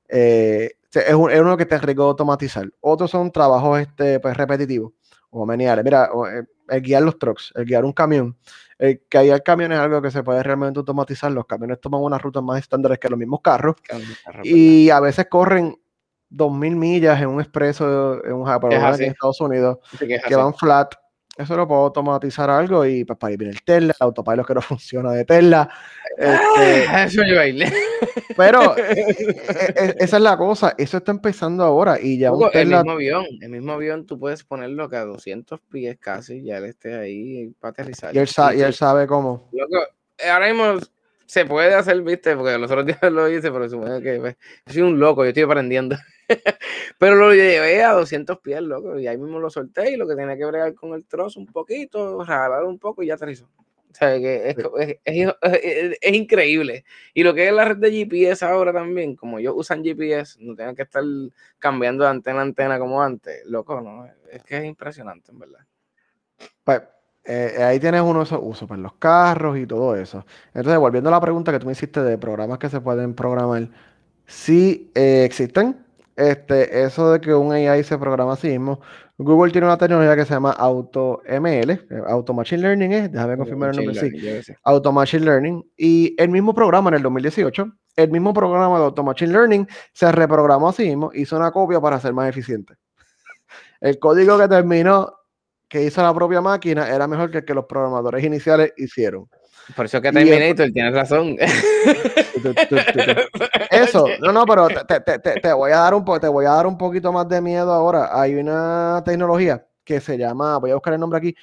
eh, es, un- es uno que te riesgo automatizar. Otros son trabajos este, pues, repetitivos o meniales. Mira, eh, el guiar los trucks, el guiar un camión. El que guiar camiones es algo que se puede realmente automatizar. Los camiones toman unas rutas más estándares que los mismos carros y a veces corren 2.000 millas en un expreso en un Japón, Es en Estados Unidos, que es que así. van flat. Eso lo puedo automatizar algo y pues para ir viene el Tesla, el autopilot que no (laughs) funciona de Tesla. Este, (laughs) Ah, Eso yo bailé. (laughs) pero e- e- esa es la cosa, eso está empezando ahora y ya un el mismo avión, el mismo avión tú puedes ponerlo que a 200 pies casi, ya él esté ahí para aterrizar. y él, sa- y tú- él sabe cómo. Loco, ahora mismo se puede hacer, viste, porque los otros (laughs) días lo hice, pero supongo que pues, soy un loco, yo estoy aprendiendo. (laughs) pero lo llevé a 200 pies, loco, y ahí mismo lo solté y lo que tenía que bregar con el trozo un poquito, jalar un poco y ya aterrizó. O sea, que es, es, es, increíble. Y lo que es la red de GPS ahora también, como ellos usan GPS, no tienen que estar cambiando de antena a antena como antes. Loco, ¿no? Es que es impresionante, en verdad. Pues eh, ahí tienes uno de esos usos, pues los carros y todo eso. Entonces, volviendo a la pregunta que tú me hiciste de programas que se pueden programar, sí eh, existen. Este, eso de que un AI se programa a sí mismo. Google tiene una tecnología que se llama AutoML, eh, Auto Machine Learning, es, déjame confirmar el nombre, sí, Auto Machine Learning. Y el mismo programa en el 2018, el mismo programa de Auto Machine Learning se reprogramó a sí mismo, hizo una copia para ser más eficiente. El código que terminó que hizo la propia máquina era mejor que el que los programadores iniciales hicieron. Por eso que Terminator, tienes razón. (laughs) Eso, no, no, pero te, voy a dar un te voy a dar un poquito más de miedo ahora. Hay una tecnología que se llama, voy a buscar el nombre aquí,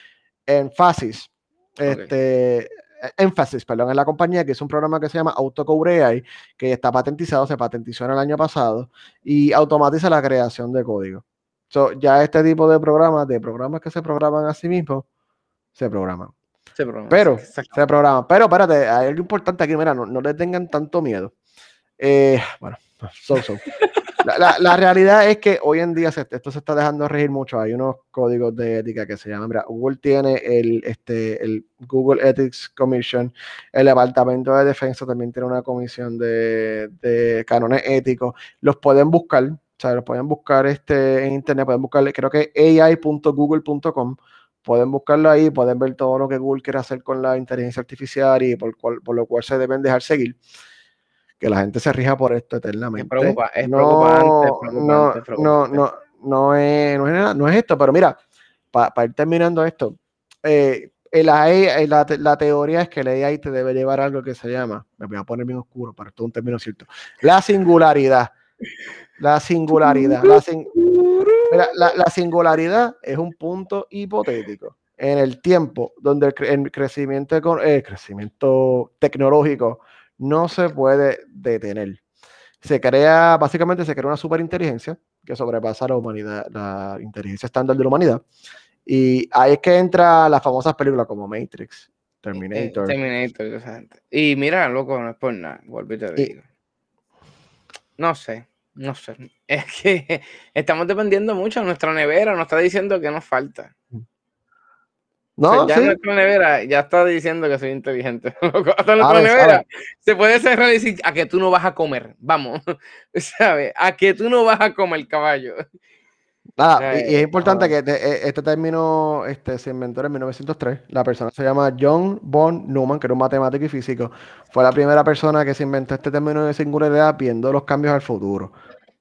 Enfasis. Este, Emphasis, perdón, en la compañía, que es un programa que se llama Autocode AI, que está patentizado, se patentizó en el año pasado y automatiza la creación de código. So, ya este tipo de programas, de programas que se programan a sí mismos, se programan. Se programan. Pero, se programan. Pero, espérate, hay algo importante aquí, mira, no, no le tengan tanto miedo. Eh, bueno, so, so. (laughs) La, realidad es que hoy en día esto se está dejando regir mucho. Hay unos códigos de ética que se llaman, mira, Google tiene el, este, el Google Ethics Commission, el Departamento de Defensa también tiene una comisión de, de cánones éticos. Los pueden buscar, o sea, lo pueden buscar este, en internet, pueden buscarle, creo que ai.google.com, pueden buscarlo ahí, pueden ver todo lo que Google quiere hacer con la inteligencia artificial y por, por lo cual se deben dejar seguir. Que la gente se rija por esto eternamente. Es, preocupa, es no, preocupante, no, no, no, es, no, es, esto, pero mira, para ir terminando esto, eh, la, la, teoría es que el AI te debe llevar algo que se llama, me voy a poner bien oscuro, para esto es un término cierto, la singularidad. La singularidad. La, singularidad es un punto hipotético en el tiempo donde el, crecimiento, el crecimiento tecnológico no se puede detener. Se crea, básicamente se crea una superinteligencia que sobrepasa la humanidad, la inteligencia estándar de la humanidad. Y ahí es que entra las famosas películas como Matrix, Terminator. Terminator, Y mira, loco, no es por nada, volví te digo. No sé. No sé. Es que estamos dependiendo mucho. Nuestra nevera nos está diciendo que nos falta. No, ya nuestra nevera ya está diciendo que soy inteligente. (laughs) Hasta nuestra nevera se puede cerrar y decir a que tú no vas a comer. Vamos, (laughs) ¿sabes? A que tú no vas a comer caballo. Nada, y, es importante que e, este término este, se inventó en 1903. La persona se llama John von Neumann, que era un matemático y físico. Fue la primera persona que se inventó este término de singularidad viendo los cambios al futuro.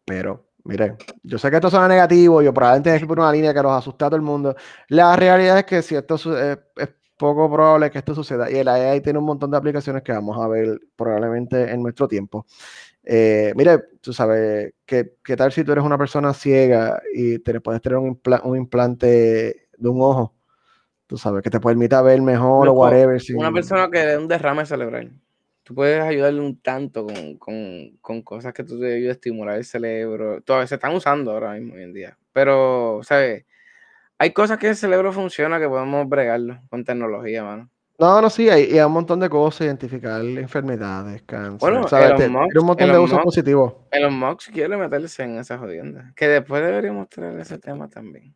Pero, miren, yo sé que esto suena negativo, yo probablemente es por una línea que nos asusta a todo el mundo. La realidad es que si esto es, es poco probable que esto suceda. Y el AI tiene un montón de aplicaciones que vamos a ver probablemente en nuestro tiempo. Eh, mire, tú sabes, ¿qué, ¿qué, tal si tú eres una persona ciega y te puedes tener un, un implante de un ojo? Tú sabes, que te permita ver mejor o whatever. Una persona que de un derrame cerebral. Tú puedes ayudarle un tanto con, cosas que tú te ayudas a estimular el cerebro. Todavía se están usando ahora mismo hoy en día. Pero, ¿sabes? Hay cosas que el cerebro funciona que podemos bregarlo con tecnología, mano. No, no, sí, hay, hay, un montón de cosas, identificar enfermedades, cáncer. Bueno, ¿sabes? un montón de usos positivos. los Mox quiere meterse en esa jodienda. Que después deberíamos tener ese tema también.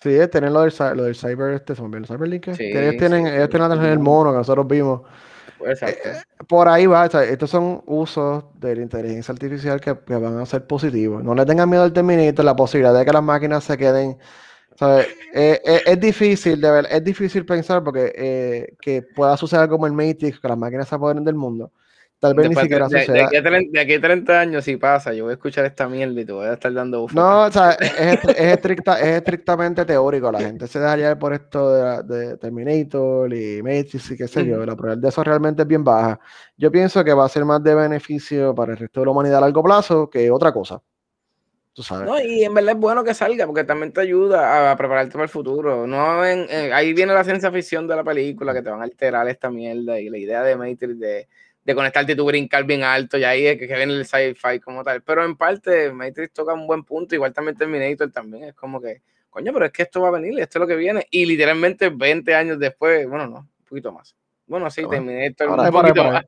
Sí, tener lo del, lo del cyber, este, el cyberlink. Sí, ellos tienen, ellos tienen el mono que nosotros vimos. Exacto. Eh, por ahí va, estos son usos de la inteligencia artificial que, van a ser positivos. No le tengan miedo al Terminator, la posibilidad de que las máquinas se queden eh, eh, es difícil, de ver, es difícil pensar porque eh, que pueda suceder como el Matrix, que las máquinas se apoderen del mundo. Tal vez ni siquiera de, suceda. De, aquí a 30 años, si pasa, yo voy a escuchar esta mierda y te voy a estar dando bufete. No, o sea, es, estricta, es estrictamente teórico. La gente se dejaría por esto de, Terminator y Matrix y qué sé yo. La probabilidad de eso realmente es bien baja. Yo pienso que va a ser más de beneficio para el resto de la humanidad a largo plazo que otra cosa. No, y en verdad es bueno que salga porque también te ayuda a, prepararte para el futuro. No ahí viene la ciencia ficción de la película que te van a alterar esta mierda y la idea de Matrix de, de conectarte y tu brincar bien alto y ahí es que, viene el sci-fi como tal. Pero en parte Matrix toca un buen punto, igual también Terminator también es como que, coño, pero es que esto va a venir, esto es lo que viene. Y literalmente 20 años después, bueno, no, un poquito más. Bueno, sí, bueno, Terminator un poquito más.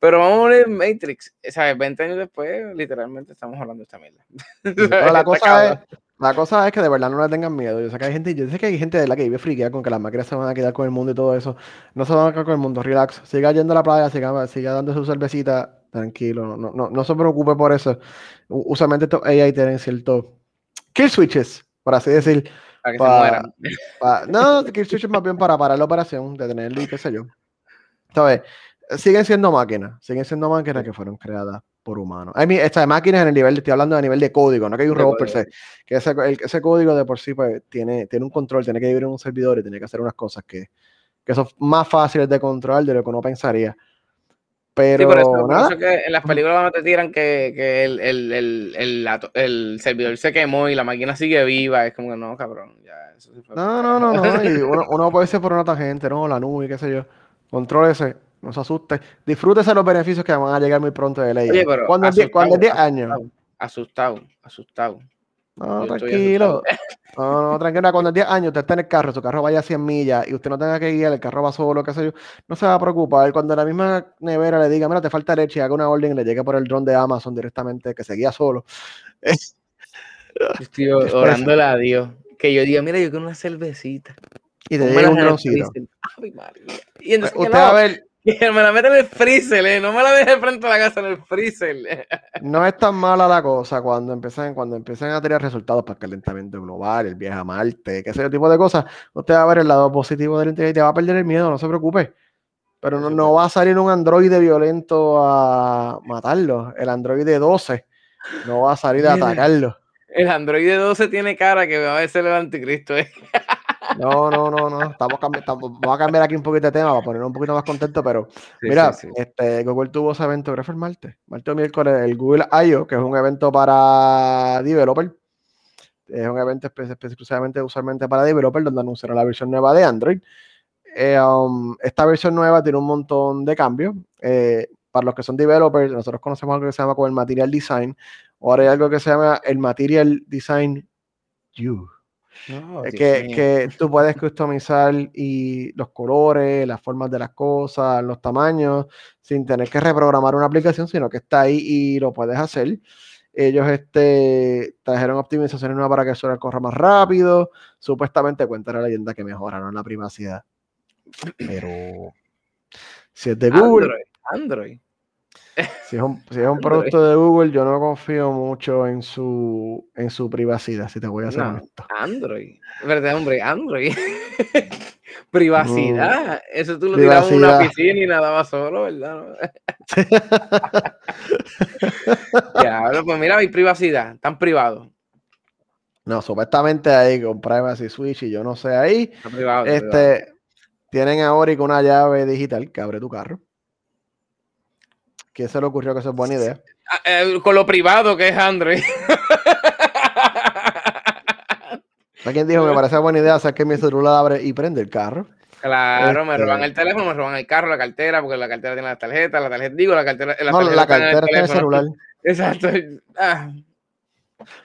Pero vamos a poner Matrix. ¿Sabes? 20 años después, literalmente estamos hablando de esta mierda. Pero la (laughs) cosa, es. La cosa es que de verdad no le tengan miedo. Yo sé que hay gente, yo sé que hay gente de la que vive friqueada con que las máquinas se van a quedar con el mundo y todo eso. No se van a quedar con el mundo, relax. Siga yendo a la playa, siga, siga dando su cervecita, tranquilo. No, no, no, se preocupe por eso. Usualmente estos AI tienen cierto kill switches, por así decir. Para que se Pa- mueran. pa- no, kill switches más bien para parar la operación, detenerlo y qué sé yo. ¿Sabes? Siguen siendo máquinas, siguen siendo máquinas que fueron creadas por humanos. I mean, estas máquinas en el nivel, estoy hablando de nivel de código, no que hay un robot per se, que ese, el- ese código de por sí pues, tiene, tiene un control, tiene que vivir en un servidor y tiene que hacer unas cosas que, que son más fáciles de controlar de lo que uno pensaría. Pero Sí, por eso, por eso que en las películas no te tiran que, que el, el, el, el, servidor se quemó y la máquina sigue viva. Es como que no, cabrón. Ya, eso sí fue no, no, no, no, y (laughs) uno, uno puede ser por una tangente, no, la nube, qué sé yo. Contrólese, no se asuste, disfrútese los beneficios que van a llegar muy pronto de ley. Oye, pero cuando es 10 cuando es 10 años. asustado, asustado. No, Yo tranquilo. (laughs) No, no, tranquila. Cuando en 10 años usted está en el carro, su carro vaya a 100 millas y usted no tenga que guiar, el carro va solo, qué sé yo, no se va a preocupar. Cuando la misma nevera le diga, mira, te falta leche, y haga una orden y le llegue por el dron de Amazon directamente, que se guía solo. (laughs) Estoy orándole a Dios. Que yo diga, mira, yo quiero una cervecita. Y te llegue un droncito. Y entonces, Usted va a ver, (laughs) me la mete en el freezer, eh, no me la deje frente a la casa en el freezer. (laughs) no es tan mala la cosa cuando empiezan, cuando empiezan a tener resultados para el calentamiento global, el viaje a Marte, qué sé yo, tipo de cosas. Usted va a ver el lado positivo del internet y te va a perder el miedo, no se preocupe. Pero no, no va a salir un androide violento a matarlo. El androide 12 no va a salir a atacarlo. El Android 12 tiene cara que va a ser el anticristo. eh. (laughs) No, no, no, no. Estamos vamos a cambiar aquí un poquito de tema para ponernos un poquito más contento, pero mira, sí, sí. este Google tuvo ese evento, creo que fue el martes, martes o miércoles, el Google I.O., que es un evento para developer. Es un evento exclusivamente usualmente para developer, donde anunciaron la versión nueva de Android. Eh, um, esta versión nueva tiene un montón de cambios. Eh, para los que son developers, nosotros conocemos algo que se llama como el Material Design. Ahora hay algo que se llama el Material Design U. No, que, que tú puedes customizar y los colores, las formas de las cosas, los tamaños, sin tener que reprogramar una aplicación, sino que está ahí y lo puedes hacer. Ellos este, trajeron optimizaciones nuevas para que el celular corra más rápido. Supuestamente cuenta la leyenda que mejoraron la privacidad. Pero si es de Google, Android, Android. Si es, un, si es un Android. producto de Google, yo no confío mucho en su, en su privacidad, si te voy a ser No. honesto. Android. ¿Verdad, hombre? Android. (laughs) Privacidad. Eso tú lo tirabas en una piscina y nadabas solo, ¿verdad? (laughs) Diablo, pues mira, hay privacidad. Tan privado. No, supuestamente ahí con Privacy Switch y yo no sé ahí. Privado. Este, tienen ahora y con una llave digital que abre tu carro. ¿Quién se le ocurrió que eso es buena idea? Ah, eh, con lo privado que es Android. ¿A quién dijo me parece buena idea que mi celular abre y prende el carro? Claro, me Este- roban el teléfono, me roban el carro, la cartera, porque la cartera tiene las tarjetas, la tarjeta, digo, la cartera, la No, tarjeta la el cartera en el celular. Exacto. Ah,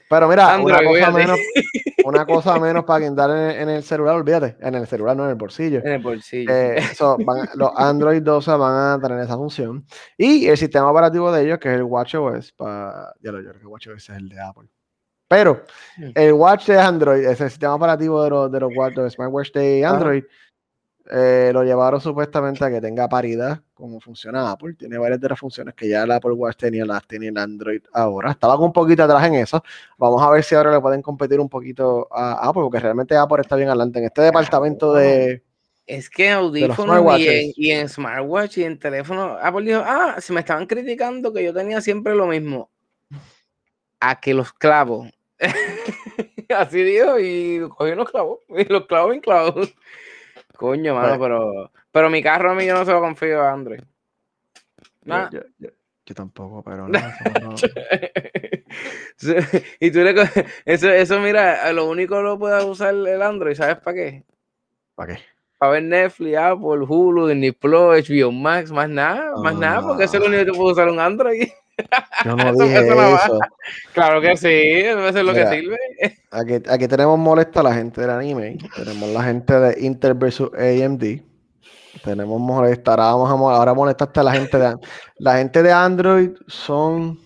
Pero mira, Android, una cosa menos, (laughs) una cosa menos para guindar en, en el celular, olvídate, en el celular, no en el bolsillo. en el bolsillo. Eh, so, van- los Android 12 van a tener esa función. Y el sistema operativo de ellos, que es el WatchOS, para, ya lo yo creo que WatchOS es el de Apple. Pero el Watch de Android, ese el sistema operativo de los, de los, de los smartwatch de. Android, eh, lo llevaron supuestamente a que tenga paridad como funciona Apple. Tiene varias de las funciones que ya el Apple Watch tenía, las tiene el Android ahora. Estaban un poquito atrás en eso. Vamos a ver si ahora le pueden competir un poquito a Apple, porque realmente Apple está bien adelante en este departamento de... Es que audífonos y en, y en smartwatch y en teléfono, Apple dijo, ah, se me estaban criticando que yo tenía siempre lo mismo. A que los clavo. (laughs) Así dijo y cogió los clavos. Y los clavos en clavos. Coño, mano, pero, pero mi carro a mí yo no se lo confío a Android. Nah. Yo, yo- yo- yo tampoco, pero (laughs) no, no- y tú le eso, eso, mira, lo único lo puede usar el Android, ¿sabes para qué? ¿Para qué? Para ver Netflix, Apple, Hulu, Disney Plus, HBO Max, más nada, más nada, porque eso es lo único que puede usar un Android. Yo no (laughs) Eso- dije eso. Claro que sí, eso es lo Mira. que sirve. Aquí, aquí tenemos molesta a la gente del anime. Tenemos la gente de Intel versus AMD. tenemos molestar, ahora, vamos a, ahora molestaste a la gente de la gente de Android son,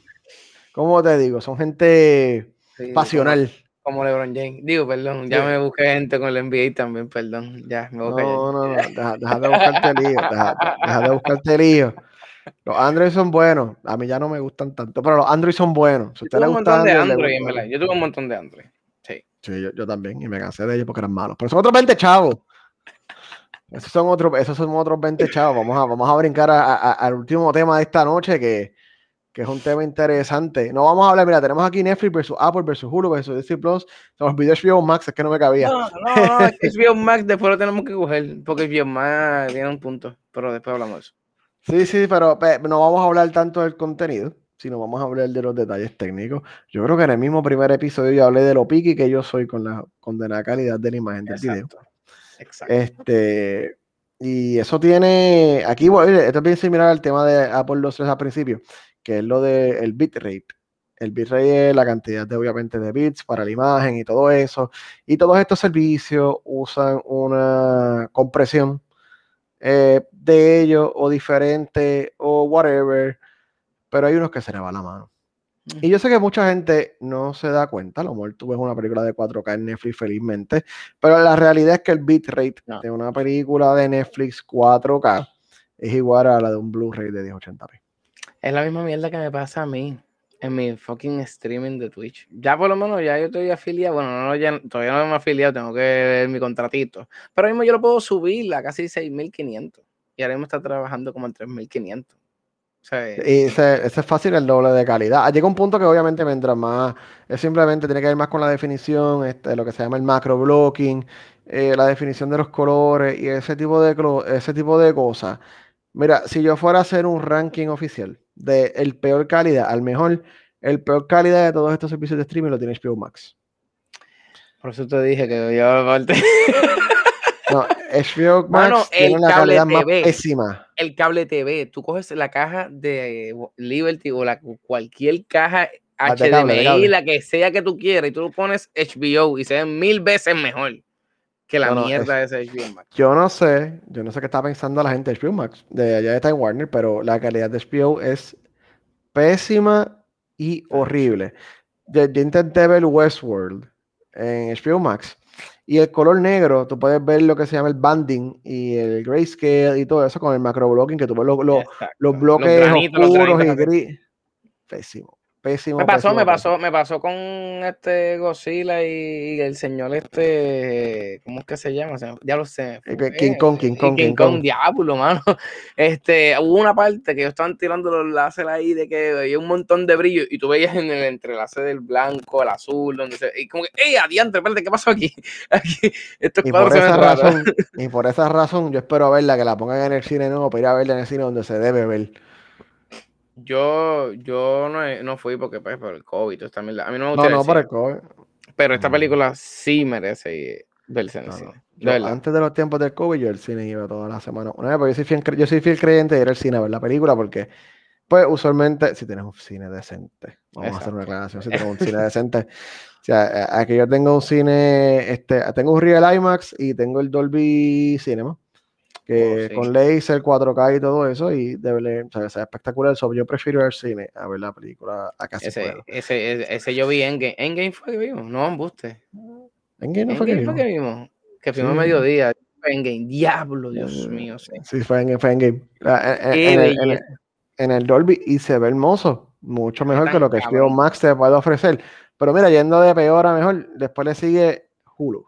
¿cómo te digo? Son gente pasional. Como, LeBron James. Digo, perdón, ya me busqué gente con el NBA también, perdón. Ya, me busqué. No, no, no, deja, de buscarte lío, deja, de buscarte lío. Los Android son buenos. A mí ya no me gustan tanto, pero los Android son buenos. Si yo tuve un montón de Android. Yo tuve un montón de Android. Sí. Sí, yo, yo, también. Y me cansé de ellos porque eran malos. Pero son otros 20 chavos. Esos son otros, esos son otros 20 chavos. Vamos a, vamos a brincar al último tema de esta noche, que, que, es un tema interesante. No vamos a hablar, mira, tenemos aquí Netflix versus Apple versus Hulu versus Disney Plus. Se me olvidó HBO Max, es que no me cabía. No, no, no, HBO Max después lo tenemos que coger, porque HBO Max tiene un punto, pero después hablamos de eso. Sí, sí, pero no vamos a hablar tanto del contenido, sino vamos a hablar de los detalles técnicos. Yo creo que en el mismo primer episodio yo hablé de lo piqui que yo soy con la condenada calidad de la imagen del video. Exacto. Este, y eso tiene, aquí esto es bien similar al tema de Apple 2.3 al principio, que es lo del bitrate. El bitrate es la cantidad de, obviamente, de bits para la imagen y todo eso. Y todos estos servicios usan una compresión eh, de ellos o diferente o whatever, pero hay unos que se le va la mano. Y yo sé que mucha gente no se da cuenta, a lo mejor tú ves una película de 4K en Netflix felizmente, pero la realidad es que el bitrate de una película de Netflix 4K es igual a la de un Blu-ray de 1080p. Es la misma mierda que me pasa a mí en mi fucking streaming de Twitch. Ya por lo menos ya yo estoy afiliado, bueno, no, ya, todavía no me he afiliado, tengo que ver mi contratito, pero ahora mismo yo lo puedo subir a casi 6.500 y ahora mismo está trabajando como en 3.500 y ese, es fácil el doble de calidad. Llega un punto que obviamente mientras más, es simplemente tiene que ver más con la definición, este, lo que se llama el macro blocking, eh, la definición de los colores y ese tipo de, ese tipo de cosas. Mira, si yo fuera a hacer un ranking oficial de el peor calidad al mejor, el peor calidad de todos estos servicios de streaming lo tiene HBO Max. Por eso te dije que yo parte. No, HBO (laughs) Max tiene la calidad más pésima. El cable TV, tú coges la caja de Liberty o la, cualquier caja HDMI, la que sea que tú quieras, y tú lo pones HBO y se ve mil veces mejor que la mierda de ese HBO Max. Yo no sé, yo no sé qué está pensando la gente de HBO Max, de allá de Time Warner, pero la calidad de HBO es pésima y horrible. Yo, yo intenté ver Westworld en HBO Max y el color negro, tú puedes ver lo que se llama el banding y el grayscale y todo eso con el macro blocking, que tú ves los, los bloques oscuros y gris. Pésimo. Pésimo. Me pasó, me pasó, me pasó con este Godzilla y, el señor este, ¿cómo es que se llama? Ya lo sé. King Kong, King Kong. King, Kong, diablo, mano. (laughs) Este, hubo una parte que ellos estaban tirando los láseres ahí de que había un montón de brillo y tú veías en el entrelace del blanco, el azul, donde se, y como que, ¡ey, adiante, espérate, qué pasó aquí! (laughs) aquí estos y por esa razón, (laughs) Y por esa razón yo espero verla, que la pongan en el cine nuevo para ir a verla en el cine donde se debe ver. Yo, yo no, no fui porque pues por el COVID, A mí no me gusta. No, no, por el COVID. Pero esta película sí merece verse en el cine. antes de los tiempos del COVID, yo al cine iba toda la semana. Una vez, yo soy fiel, yo soy fiel creyente de ir al cine a ver la película porque, pues, usualmente, si tienes un cine decente, vamos a hacer una aclaración, si tenemos un cine (laughs) decente. O sea, aquí yo tengo un cine, este, tengo un Real IMAX y tengo el Dolby Cinema. Oh, con laser, 4K y todo eso, y debe o sea, espectacular. So, yo prefiero al cine a ver la película a casi ese, ese, ese, yo vi en Game. ¿En Game fue que vimos? No, embuste. ¿En Game no fue, que, vimos? que vimos? Que fuimos a mediodía. En Game, diablo, Dios mm, mío. Sí, sí fue, en, fue en Game. En, el, en, el, Dolby y se ve hermoso. Mucho mejor que lo que HBO Max te puede ofrecer. Pero mira, yendo de peor a mejor, después le sigue Hulu.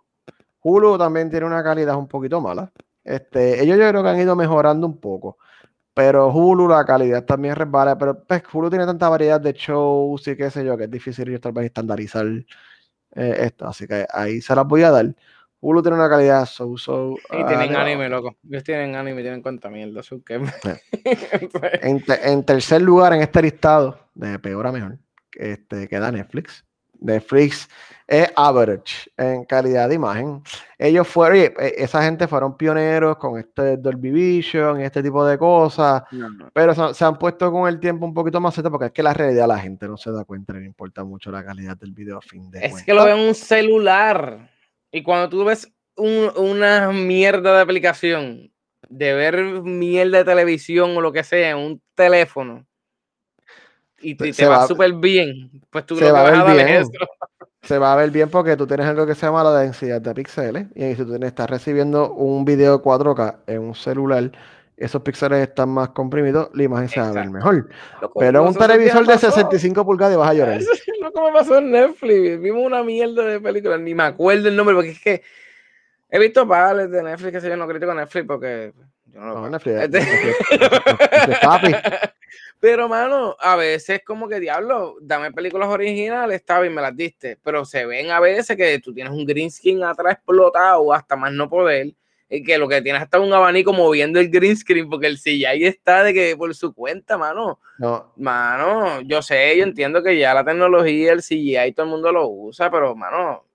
Hulu también tiene una calidad un poquito mala. Este, ellos yo creo que han ido mejorando un poco. Pero Hulu, la calidad también resbala. Pero pues, Hulu tiene tanta variedad de shows y qué sé yo, que es difícil yo tal vez estandarizar eh, esto. Así que ahí se las voy a dar. Hulu tiene una calidad so, so. Y tienen anime, loco. Ellos tienen anime, tienen cuenta mierda. (laughs) en, en, tercer lugar en este listado, de peor a mejor, este, queda Netflix. Netflix es average en calidad de imagen. Ellos fueron, e, esa gente fueron pioneros con este Dolby Vision y este tipo de cosas, pero se, han puesto con el tiempo un poquito más porque es que la realidad la gente no se da cuenta, le importa mucho la calidad del video a fin de Es que lo ven en un celular y cuando tú ves una mierda de aplicación de ver mierda de televisión o lo que sea en un teléfono y te, te va, súper bien, pues tú lo que vas a ver dar bien. es eso. Se va a ver bien porque tú tienes algo que se llama la densidad de píxeles. Y si tú tienes- estás recibiendo un video 4K en un celular, esos píxeles están más comprimidos, la imagen se va a ver mejor. Pero un televisor de pasó. 65 pulgadas vas a llorar. (laughs) Eso es lo que me pasó en Netflix. Vimos una mierda de película, ni me acuerdo el nombre, porque es que he visto padres de Netflix que sé yo no critico Netflix porque yo no lo No. Netflix, Este- Netflix, papi. (laughs) Pero, mano, a veces como que diablo, dame películas originales, está bien, me las diste. Pero se ven a veces que tú tienes un green screen atrás explotado hasta más no poder. Y que lo que tienes hasta un abanico moviendo el green screen porque el CGI está de que por su cuenta, mano. No, Mano, yo sé, yo entiendo que ya la tecnología, el CGI, todo el mundo lo usa, pero, mano,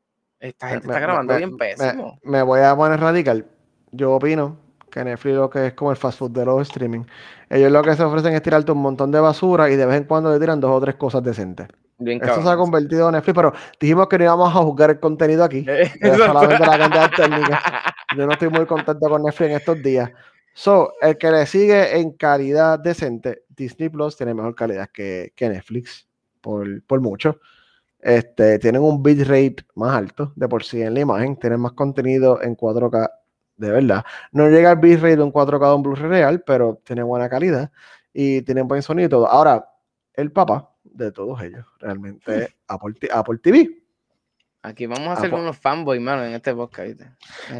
esta gente me- está grabando me- bien pésimo. Me voy a poner radical. Yo opino que Netflix lo que es como el fast food de los streaming. Ellos lo que se ofrecen es tirarte un montón de basura y de vez en cuando le tiran dos o tres cosas decentes. Bien Eso se ha convertido en Netflix, pero dijimos que no íbamos a juzgar el contenido aquí. (laughs) Eh, Era exacto. solamente la cantidad técnica. Yo no estoy muy contento con Netflix en estos días. So, el que le sigue en calidad decente, Disney Plus tiene mejor calidad que, que Netflix, por, por mucho. Este, tienen un bitrate más alto de por sí en la imagen, tienen más contenido en 4K de verdad. No llega al bitrate de un 4K de un Blu-ray real, pero tiene buena calidad y tienen buen sonido y todo. Ahora, el papá de todos ellos realmente es Apple, Apple TV. Aquí vamos a hacer Apple- unos fanboys, mano, en este podcast, ¿viste?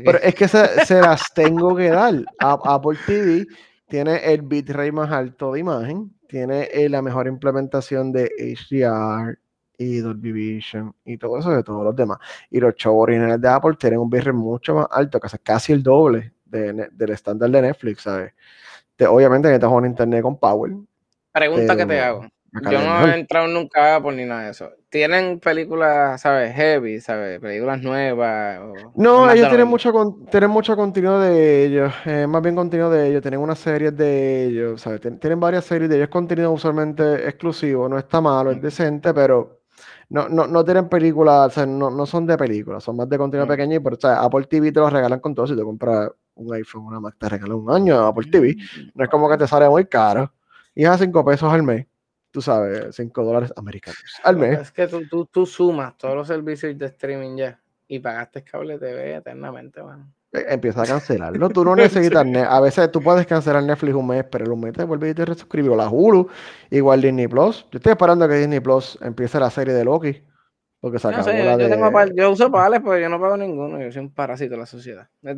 Pero es que se, se las tengo que dar. Apple TV tiene el bitrate más alto de imagen, tiene eh, la mejor implementación de HDR y Dolby Vision y todo eso de todos los demás. Y los shows originales de Apple tienen un bitrate mucho más alto, que es casi el doble de del estándar de Netflix, ¿sabes? Te- obviamente necesitas un internet con power. Pregunta que te pero hago. Yo es no he entrado nunca a Apple ni nada de eso. ¿Tienen películas, sabes, heavy, sabes, películas nuevas? o- No, es ellos lo tienen mucho, con- tienen mucho contenido de ellos, eh, más bien contenido de ellos, tienen unas series de ellos, ¿sabes? Tien- Tienen varias series de ellos, contenido usualmente exclusivo, no está malo, es Mm. decente, pero no, no, no tienen películas, o sea, no, no son de películas, son más de contenido Mm. pequeño, pero o sea, Apple TV te lo regalan con todo, si te compras un iPhone, una Mac, te regalan un año de Apple TV, no es como que te sale muy caro, y es a 5 pesos al mes, tú sabes, 5 dólares americanos al mes. Es que tú, tú, tú sumas todos los servicios de streaming ya y pagaste cable TV eternamente, mano. Eh, empieza a cancelarlo. Tú no necesitas A veces tú puedes cancelar Netflix un mes, pero un mes te vuelves y te resuscribes. O la Hulu, igual Disney Plus. Yo estoy esperando a que Disney Plus empiece la serie de Loki. Porque se No acabó sé, la yo, de. tengo par- yo uso pales, pero yo no pago ninguno. Yo soy un parásito de la sociedad. (laughs)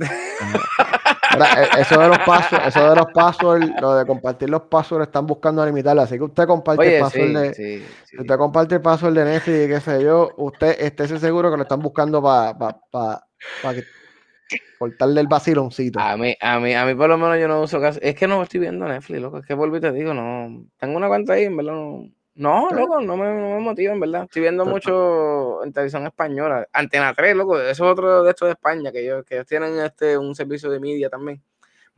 Eh, Eso de los pasos, eso de los passwords, lo de compartir los passwords, están buscando limitarlo. Así que usted comparte el sí, de. sí, sí. Si usted comparte el password de Netflix y qué sé yo, usted esté seguro que lo están buscando para pa, pa, que cortarle el vaciloncito. A mí, a mí, a mí por lo menos yo no uso casi. Es que no estoy viendo Netflix, loco. Es que vuelvo y te digo, no. Tengo una cuenta ahí, en verdad. No, no loco, no me, no me motiva, en verdad. Estoy viendo mucho en televisión española. Antena 3, loco. Eso es otro de estos de España, que ellos, que ellos tienen este, un servicio de media también.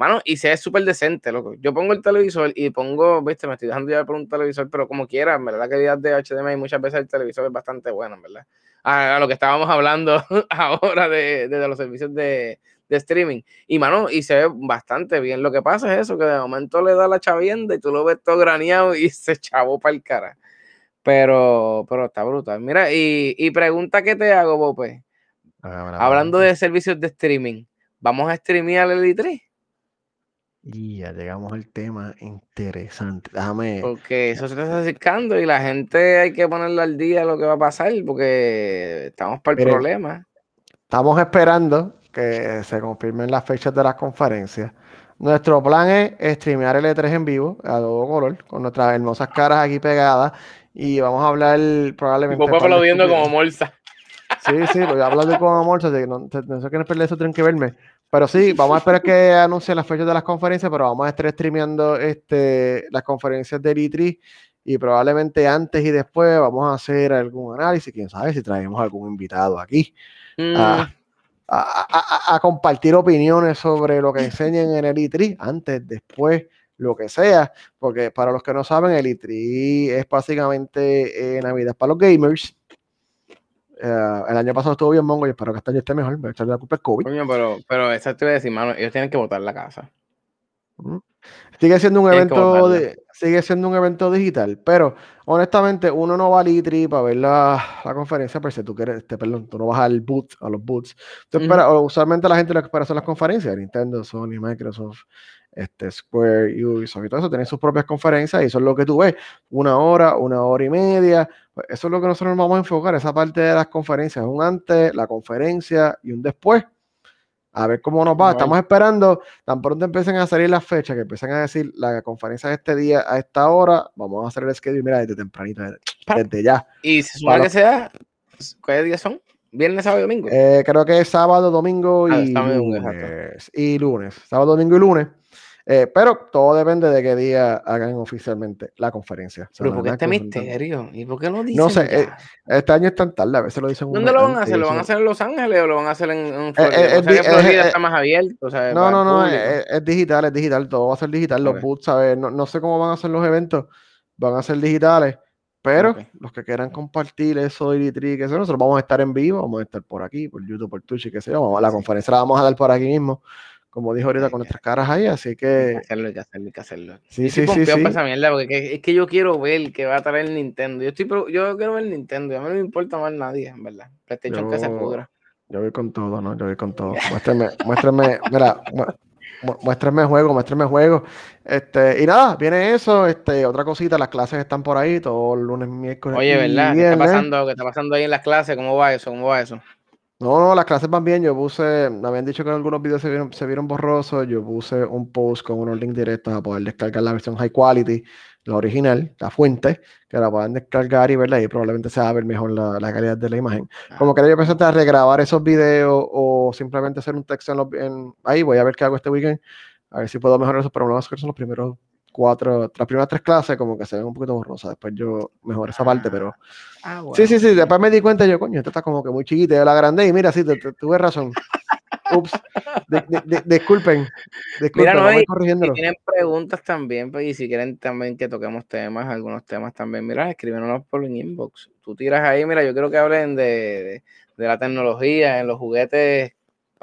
Mano, y se es súper decente, loco. Yo pongo el televisor y pongo, viste, me estoy dejando ya por un televisor, pero como quiera, en verdad, la calidad de HDMI muchas veces el televisor es bastante bueno, en verdad. A, a lo que estábamos hablando (laughs) ahora de, de los servicios de, de streaming. Y mano, y se ve bastante bien. Lo que pasa es eso, que de momento le da la chavienda y tú lo ves todo graneado y (laughs) se chavó para el cara. Pero, pero está brutal. Mira, y, y pregunta que te hago, Bope. Hablando de servicios de streaming, ¿vamos a streamear el E3? Y ya llegamos al tema interesante. Déjame. Porque eso se está acercando y la gente hay que ponerle al día lo que va a pasar porque estamos para el problema. Estamos esperando que se confirmen las fechas de las conferencias. Nuestro plan es streamear el E3 en vivo a todo color, con nuestras hermosas caras aquí pegadas. Y vamos a hablar probablemente. De aplaudiendo como morsa. Sí, sí, voy a hablar de así que no, no sé quieren perder eso, tienen que verme. Pero sí, vamos a esperar que anuncien las fechas de las conferencias, pero vamos a estar streameando este, las conferencias del E3 y probablemente antes y después vamos a hacer algún análisis, quién sabe si traemos algún invitado aquí Mm, a, a- a- a compartir opiniones sobre lo que enseñen en el E3, antes, después, lo que sea, porque para los que no saben, el E3 es básicamente eh, Navidad para los gamers. Eh, el año pasado estuvo bien mongo y espero que este año esté mejor. A echarle la culpa al COVID. coño, pero, pero esa te voy a decir, mano, ellos tienen que votar la casa. Sigue siendo un evento de, sigue siendo un evento digital, pero honestamente uno no va a Litri para ver la, la conferencia, pero si tú quieres, este, perdón, tú no vas al boot, a los boots. usualmente la gente lo que espera son las conferencias, Nintendo, Sony, Microsoft, este, Square, Ubisoft y todo eso, tienen sus propias conferencias y eso es lo que tú ves, una hora, una hora y media, pues eso es lo que nosotros nos vamos a enfocar, esa parte de las conferencias, un antes, la conferencia y un después a ver cómo nos va. Estamos esperando, tan pronto empiecen a salir las fechas, que empiecen a decir la conferencia de este día a esta hora, vamos a hacer el schedule, mira, desde tempranito, desde, ya. ¿Y se supone que sea? ¿Cuáles días son? ¿Viernes, sábado y domingo? Eh, creo que es sábado, domingo ah, y, lunes, y lunes. Sábado, domingo y lunes. Eh, pero todo depende de qué día hagan oficialmente la conferencia. Pero ¿por qué este misterio? ¿Y por qué no dicen? No sé, eh, este año es tan tarde, a veces lo dicen. ¿Dónde lo van a hacer? ¿Lo van a hacer en Los Ángeles o lo van a hacer en, Florida? o sea, que Florida está más abierto. no, no, no, es, digital, es digital, todo va a ser digital. Los boots, ¿sabes? No, no, sé cómo van a ser los eventos, van a ser digitales. Pero los que quieran compartir eso y que eso, nosotros vamos a estar en vivo, vamos a estar por aquí, por YouTube, por Twitch y qué sé yo. La conferencia la vamos a dar por aquí mismo como dijo ahorita, con nuestras caras ahí, así que... Hay que hacerlo, hay que hacerlo, hay que hacerlo. Sí, sí, sí, sí. esa mierda, porque es que yo quiero ver que va a traer el Nintendo. Yo estoy yo quiero ver el Nintendo, a mí no me importa más nadie, en verdad. PlayStation que se pudra. Yo voy con todo, ¿no? Yo voy con todo. Muéstrame, muéstrame, mira, muéstrame juego, muéstrame juego. Este, y nada, viene eso, este, otra cosita, las clases están por ahí, todo lunes, miércoles. Oye, ¿verdad? ¿Qué está pasando? ¿Qué está pasando ahí en las clases? ¿Cómo va eso? ¿Cómo va eso? No, no, las clases van bien. Yo puse, me habían dicho que en algunos videos se vieron, se vieron borrosos. Yo puse un post con unos links directos a poder descargar la versión high quality, la original, la fuente, que la puedan descargar y verla y probablemente se va a ver mejor la, calidad de la imagen. Como que yo pensé a regrabar esos videos o simplemente hacer un texto en, ahí. Voy a ver qué hago este weekend. A ver si puedo mejorar esos problemas que son los primeros cuatro, las primeras tres clases como que se ven un poquito borrosas. Después yo mejor esa parte, pero. Ah, sí, sí, sí. Después me di cuenta yo, coño, esto está como que muy chiquita. Yo la agrandé y mira, sí, tuve razón. Ups, disculpen. Disculpen, mira, si tienen preguntas también, pues, y si quieren también que toquemos temas, algunos temas también, mira, escríbenos por el inbox. Tú tiras ahí, mira, yo quiero que hablen de, de la tecnología, en los juguetes,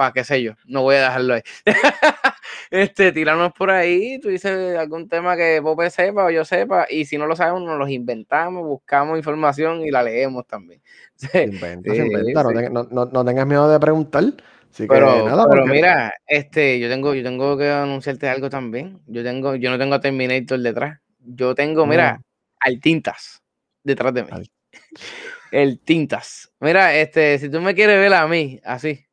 para qué sé yo, no voy a dejarlo ahí. (laughs) este, tiranos por ahí, tú dices algún tema que Pope sepa o yo sepa, y si no lo sabemos, nos los inventamos, buscamos información y la leemos también. Inventa, inventa, no, tengas miedo de preguntar. pero, nada, pero mira, este, yo tengo, yo tengo que anunciarte algo también. Yo tengo, yo no tengo a Terminator detrás. Yo tengo, mira, al Tintas detrás de mí. (laughs) El Tintas. Mira, este, si tú me quieres ver a mí, así,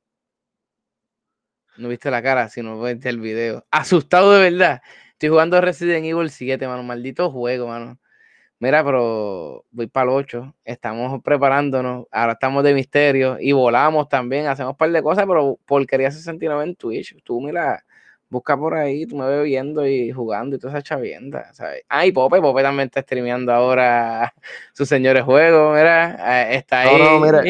no viste la cara, sino viste el video. Asustado de verdad. Estoy jugando Resident Evil 7, mano. Maldito juego, mano. Mira, pero voy para el 8. Estamos preparándonos. Ahora estamos de misterio y volamos también. Hacemos un par de cosas, pero porquería se sentirá en Twitch. Tú, mira, busca por ahí. Tú me ves viendo y jugando y toda esa chavienda. ¿sabes? Ah, y Pope. Pope también está streameando ahora (laughs) sus señores juegos. Mira, eh, está ahí. No, no,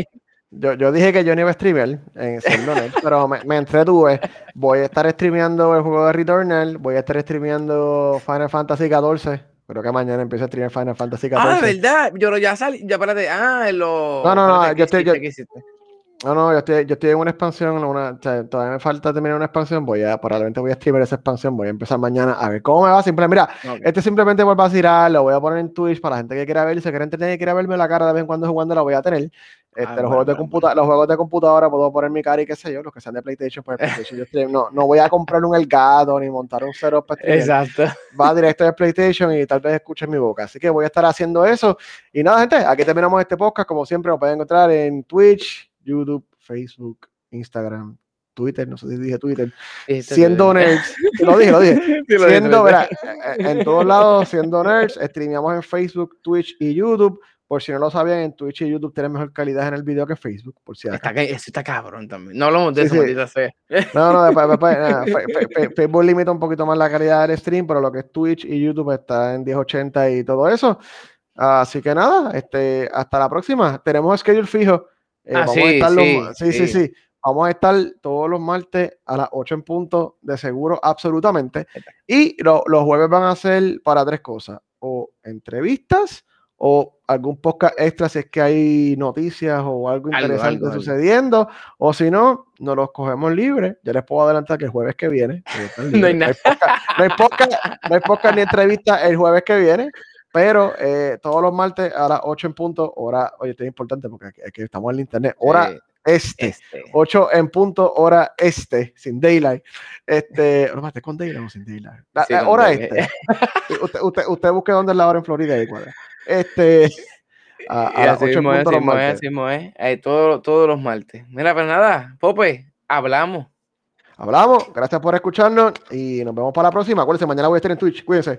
yo, yo dije que yo no iba a streamear en Sendonet, (laughs) pero me, me, entretuve. Voy a estar streameando el juego de Returnal, voy a estar streameando Final Fantasy XIV. Creo que mañana empiezo a streamear Final Fantasy XIV. Ah, ¿verdad? Yo ya salí, ya espérate. Ah, en lo... No, no, no, yo estoy... Yo, no, no, yo estoy, yo estoy en una expansión, una, todavía me falta terminar una expansión, voy a, probablemente voy a streamer esa expansión, voy a empezar mañana a ver cómo me va. Simplemente, mira, este simplemente voy a vacilar, lo voy a poner en Twitch para la gente que quiera ver, y si quiere entretener y quiera verme la cara de vez en cuando jugando, la voy a tener. Este, ah, los, juegos de computa los juegos de computadora puedo poner mi cara y qué sé yo, los que sean de PlayStation, pues (laughs) PlayStation no, no voy a comprar un Elgato ni montar un cero Exacto. Va directo de PlayStation y tal vez escuchen mi boca. Así que voy a estar haciendo eso. Y nada, gente, aquí terminamos este podcast. Como siempre, lo pueden encontrar en Twitch, YouTube, Facebook, Instagram, Twitter, no sé si dije Twitter, siendo nerds, lo dije, lo dije, (laughs) siendo, verá, en todos lados, siendo nerds, streameamos en Facebook, Twitch y YouTube. Por si no lo sabían, en Twitch y YouTube tienen mejor calidad en el video que Facebook. Por si está, eso está cabrón también. No hablamos de eso, sí. No, no, después, (laughs) después Facebook limita un poquito más la calidad del stream, pero lo que es Twitch y YouTube está en 1080 y todo eso. Así que nada, este, hasta la próxima. Tenemos schedule fijo. Eh, ah, vamos sí, a estar los, sí, sí, sí, Vamos a estar todos los martes a las 8 en punto de seguro, absolutamente. Y los jueves van a ser para tres cosas: o entrevistas o algún podcast extra si es que hay noticias o algo interesante sucediendo, o si no, nos los cogemos libres. Ya les puedo adelantar que el jueves que viene, (laughs) no, hay nada. no hay podcast, no hay podcast ni entrevista el jueves que viene. Pero eh, todos los martes a las 8 en punto, hora, oye, esto es importante porque aquí, estamos en el internet, hora este, 8 en punto, hora este, sin daylight. Este, no, este con daylight o sin daylight. hora este. (laughs) usted, usted, usted, busque dónde es la hora en Florida y cuadra. Este, a, a las 8 en punto los martes. Es, todos, todos los martes. Mira, pues nada, Pope, hablamos. Hablamos, gracias por escucharnos y nos vemos para la próxima. Acuérdense, mañana voy a estar en Twitch. Cuídense.